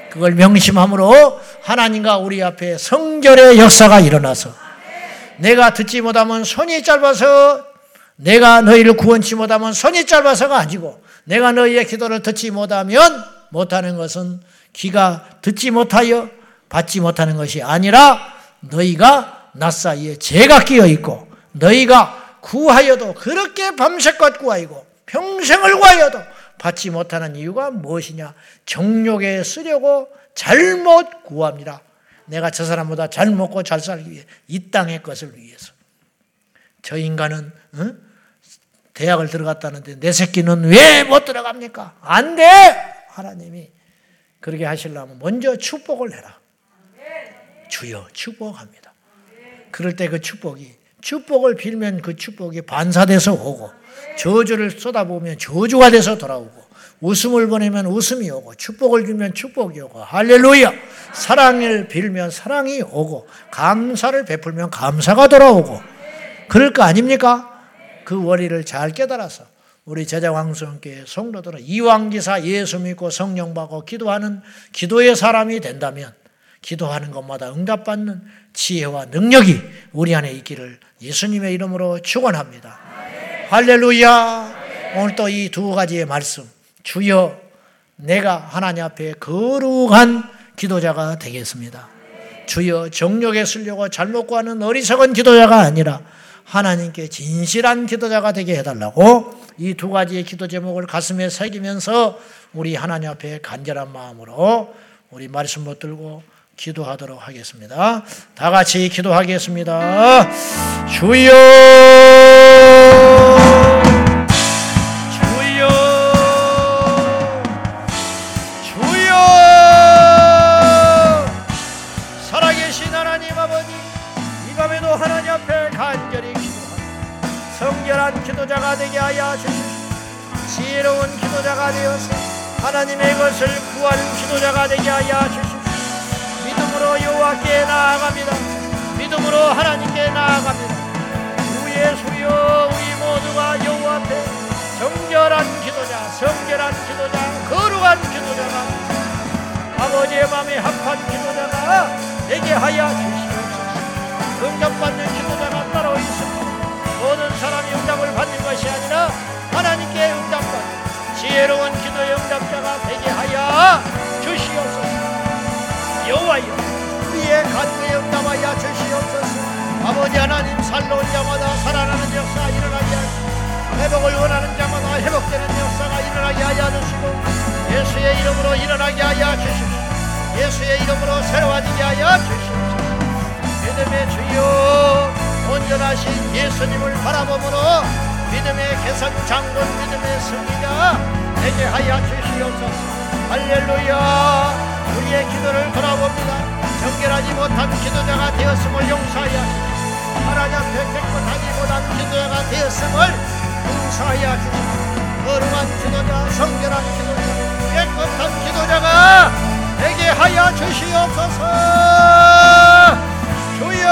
그걸 명심함으로 하나님과 우리 앞에 성결의 역사가 일어나서 내가 듣지 못하면 손이 짧아서 내가 너희를 구원치 못하면 손이 짧아서가 아니고 내가 너희의 기도를 듣지 못하면 못하는 것은 귀가 듣지 못하여 받지 못하는 것이 아니라 너희가 나 사이에 죄가 끼어 있고 너희가 구하여도 그렇게 밤새껏 구하이고 평생을 구하여도 받지 못하는 이유가 무엇이냐? 정욕에 쓰려고 잘못 구합니다. 내가 저 사람보다 잘 먹고 잘 살기 위해 이 땅의 것을 위해서. 저 인간은 어? 대학을 들어갔다는데 내 새끼는 왜 못 들어갑니까? 안 돼! 하나님이 그렇게 하시려면 먼저 축복을 해라. 주여 축복합니다. 그럴 때 그 축복이 축복을 빌면 그 축복이 반사돼서 오고 저주를 쏟아보면 저주가 돼서 돌아오고 웃음을 보내면 웃음이 오고 축복을 주면 축복이 오고 할렐루야 사랑을 빌면 사랑이 오고 감사를 베풀면 감사가 돌아오고 그럴 거 아닙니까? 그 원리를 잘 깨달아서 우리 제자왕성교회 성도들은 이왕기사 예수 믿고 성령 받고 기도하는 기도의 사람이 된다면 기도하는 것마다 응답받는 지혜와 능력이 우리 안에 있기를 예수님의 이름으로 축원합니다. 할렐루야. 오늘 또 이 두 가지의 말씀. 주여 내가 하나님 앞에 거룩한 기도자가 되겠습니다. 주여 정욕에 쓰려고 잘못 구하는 어리석은 기도자가 아니라 하나님께 진실한 기도자가 되게 해달라고 이 두 가지의 기도 제목을 가슴에 새기면서 우리 하나님 앞에 간절한 마음으로 우리 말씀 붙들고 기도하도록 하겠습니다. 다 같이 기도하겠습니다. 주여 이름으로 일어나게 하여 주십시오. 예수의 이름으로 새로워지게 하여 주시옵소서. 믿음의 주여 온전하신 예수님을 바라보므로 믿음의 개선 장군 믿음의 승리자 되게 하여 주시옵소서. 할렐루야. 우리의 기도를 돌아봅니다. 정결하지 못한 기도자가 되었음을 용서하여 주시옵소서. 하나님 앞에 깨끗하지 못한 기도자가 되었음을 용서하여 주시옵소서. 거룩한 기도자, 성결한 기도자, 깨끗한 기도자가 되게 하여 주시옵소서. 주여,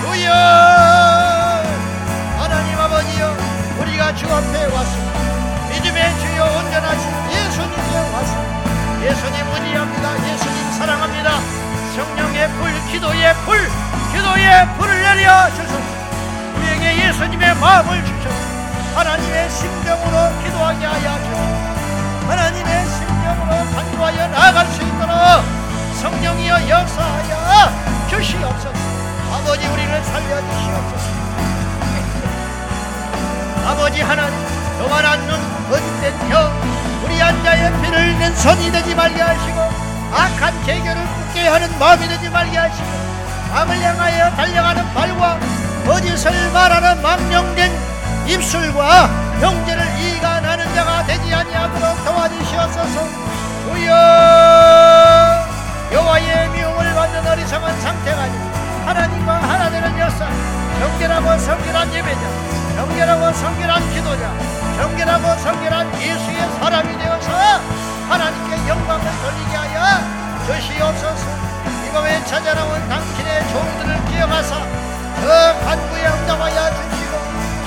주여, 하나님 아버지여, 우리가 주 앞에 왔습니다. 믿음의 주여 온전하신 예수님께 왔습니다. 예수님 의지합니다. 예수님 사랑합니다. 성령의 불, 기도의 불, 기도의 불을 내려 주소서. 우리에게 예수님의 마음을 주셔서 하나님의 심정으로 기도하게 하여 주소서. 하나님의 심정으로 간구하여 나아갈 수 있도록 성령이여 역사하여 주시옵소서. 아버지 우리를 살려 주시옵소서. 아버지 하나님 교만한 눈, 거짓된 혀, 우리 한자의 피를 낸 손이 되지 말게 하시고 악한 계교를 굳게 하는 마음이 되지 말게 하시고 암을 향하여 달려가는 발과 거짓을 말하는 망령된 입술과 형제를 이 하도록 도와주시옵소서. 주여 여호와의 미움을 받는 어리석은 상태가 아니고 하나님과 하나 되는 역사 정결하고 성결한 예배자 정결하고 성결한 기도자 정결하고 성결한 예수의 사람이 되어서 하나님께 영광을 돌리게 하여 주시옵소서. 이 밤에 찾아나온 당신의 종들을 기억하사 저 간구에 응답하여 주시고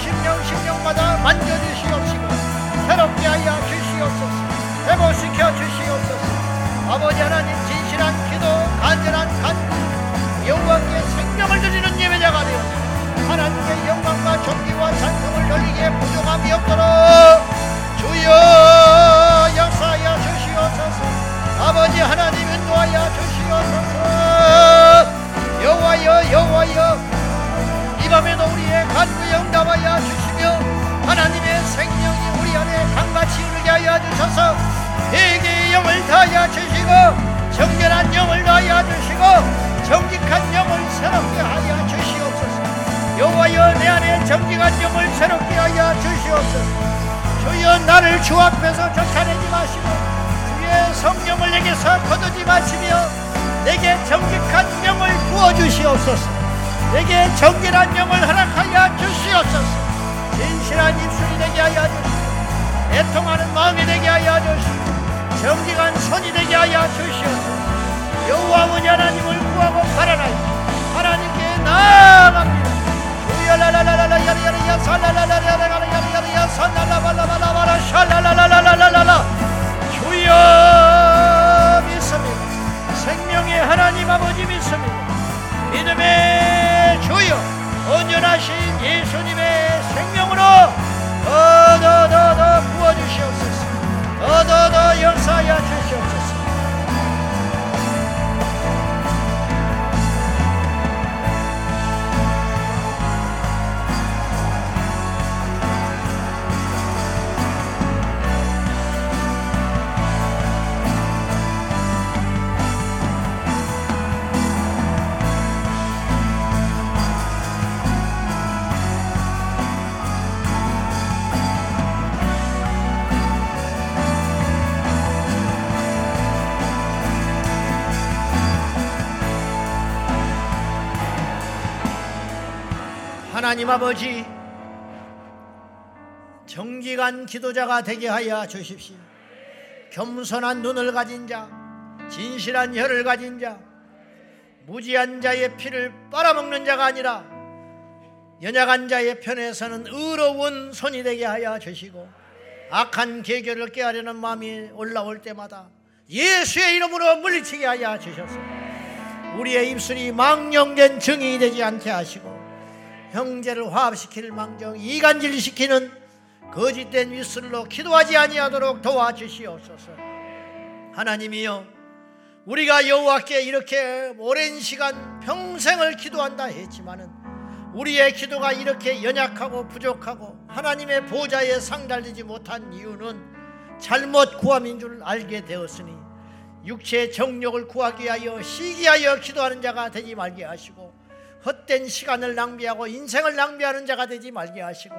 심령 심령마다 하여 주시옵소서. 회복시켜 주시옵소서. 아버지 하나님 진실한 기도 간절한 간구 여호와께 생명을 드리는 예배자가 되어 하나님의 영광과 존귀와 찬송을 돌리기에 부족함이 없도록 주여 하나님 아버지 정직한 기도자가 되게 하여 주십시오. 겸손한 눈을 가진 자, 진실한 혀를 가진 자 무지한 자의 피를 빨아먹는 자가 아니라 연약한 자의 편에 서는 의로운 손이 되게 하여 주시고 악한 계결을 깨하려는 마음이 올라올 때마다 예수의 이름으로 물리치게 하여 주셔서 우리의 입술이 망령된 증인이 되지 않게 하시고 형제를 화합시킬 망정 이간질시키는 거짓된 윗술로 기도하지 아니하도록 도와주시옵소서. 하나님이여 우리가 여호와께 이렇게 오랜 시간 평생을 기도한다 했지만은 우리의 기도가 이렇게 연약하고 부족하고 하나님의 보좌에 상달되지 못한 이유는 잘못 구함인 줄 알게 되었으니 육체의 정욕을 구하기 위하여 시기하여 기도하는 자가 되지 말게 하시고 헛된 시간을 낭비하고 인생을 낭비하는 자가 되지 말게 하시고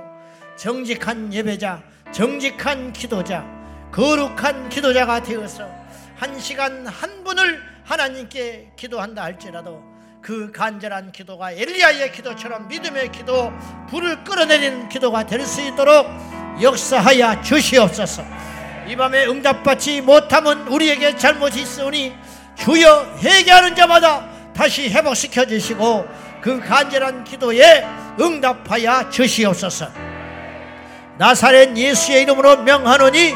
정직한 예배자, 정직한 기도자, 거룩한 기도자가 되어서 한 시간 한 분을 하나님께 기도한다 할지라도 그 간절한 기도가 엘리야의 기도처럼 믿음의 기도, 불을 끌어내리는 기도가 될 수 있도록 역사하여 주시옵소서. 이 밤에 응답받지 못함은 우리에게 잘못이 있으니 주여 회개하는 자마다 다시 회복시켜 주시고 그 간절한 기도에 응답하여 주시옵소서. 나사렛 예수의 이름으로 명하노니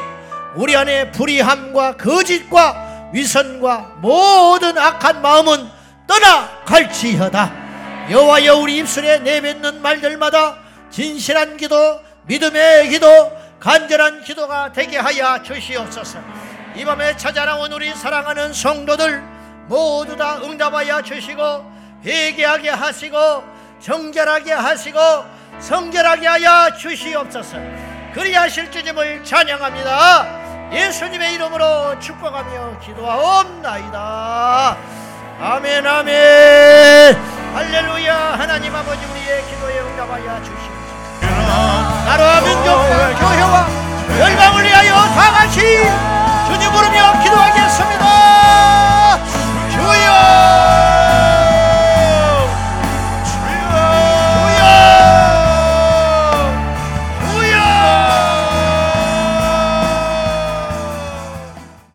우리 안에 불의함과 거짓과 위선과 모든 악한 마음은 떠나갈지어다. 여호와여 우리 입술에 내뱉는 말들마다 진실한 기도, 믿음의 기도, 간절한 기도가 되게 하여 주시옵소서. 이 밤에 찾아나온 우리 사랑하는 성도들 모두 다 응답하여 주시고 회개하게 하시고 정결하게 하시고 성결하게 하여 주시옵소서. 그리하실 주님을 찬양합니다. 예수님의 이름으로 축복하며 기도하옵나이다. 아멘 아멘 할렐루야 하나님 아버지 우리의 기도에 응답하여 주시옵소서 나라와 민족과 교회와 열방을 위하여 다 같이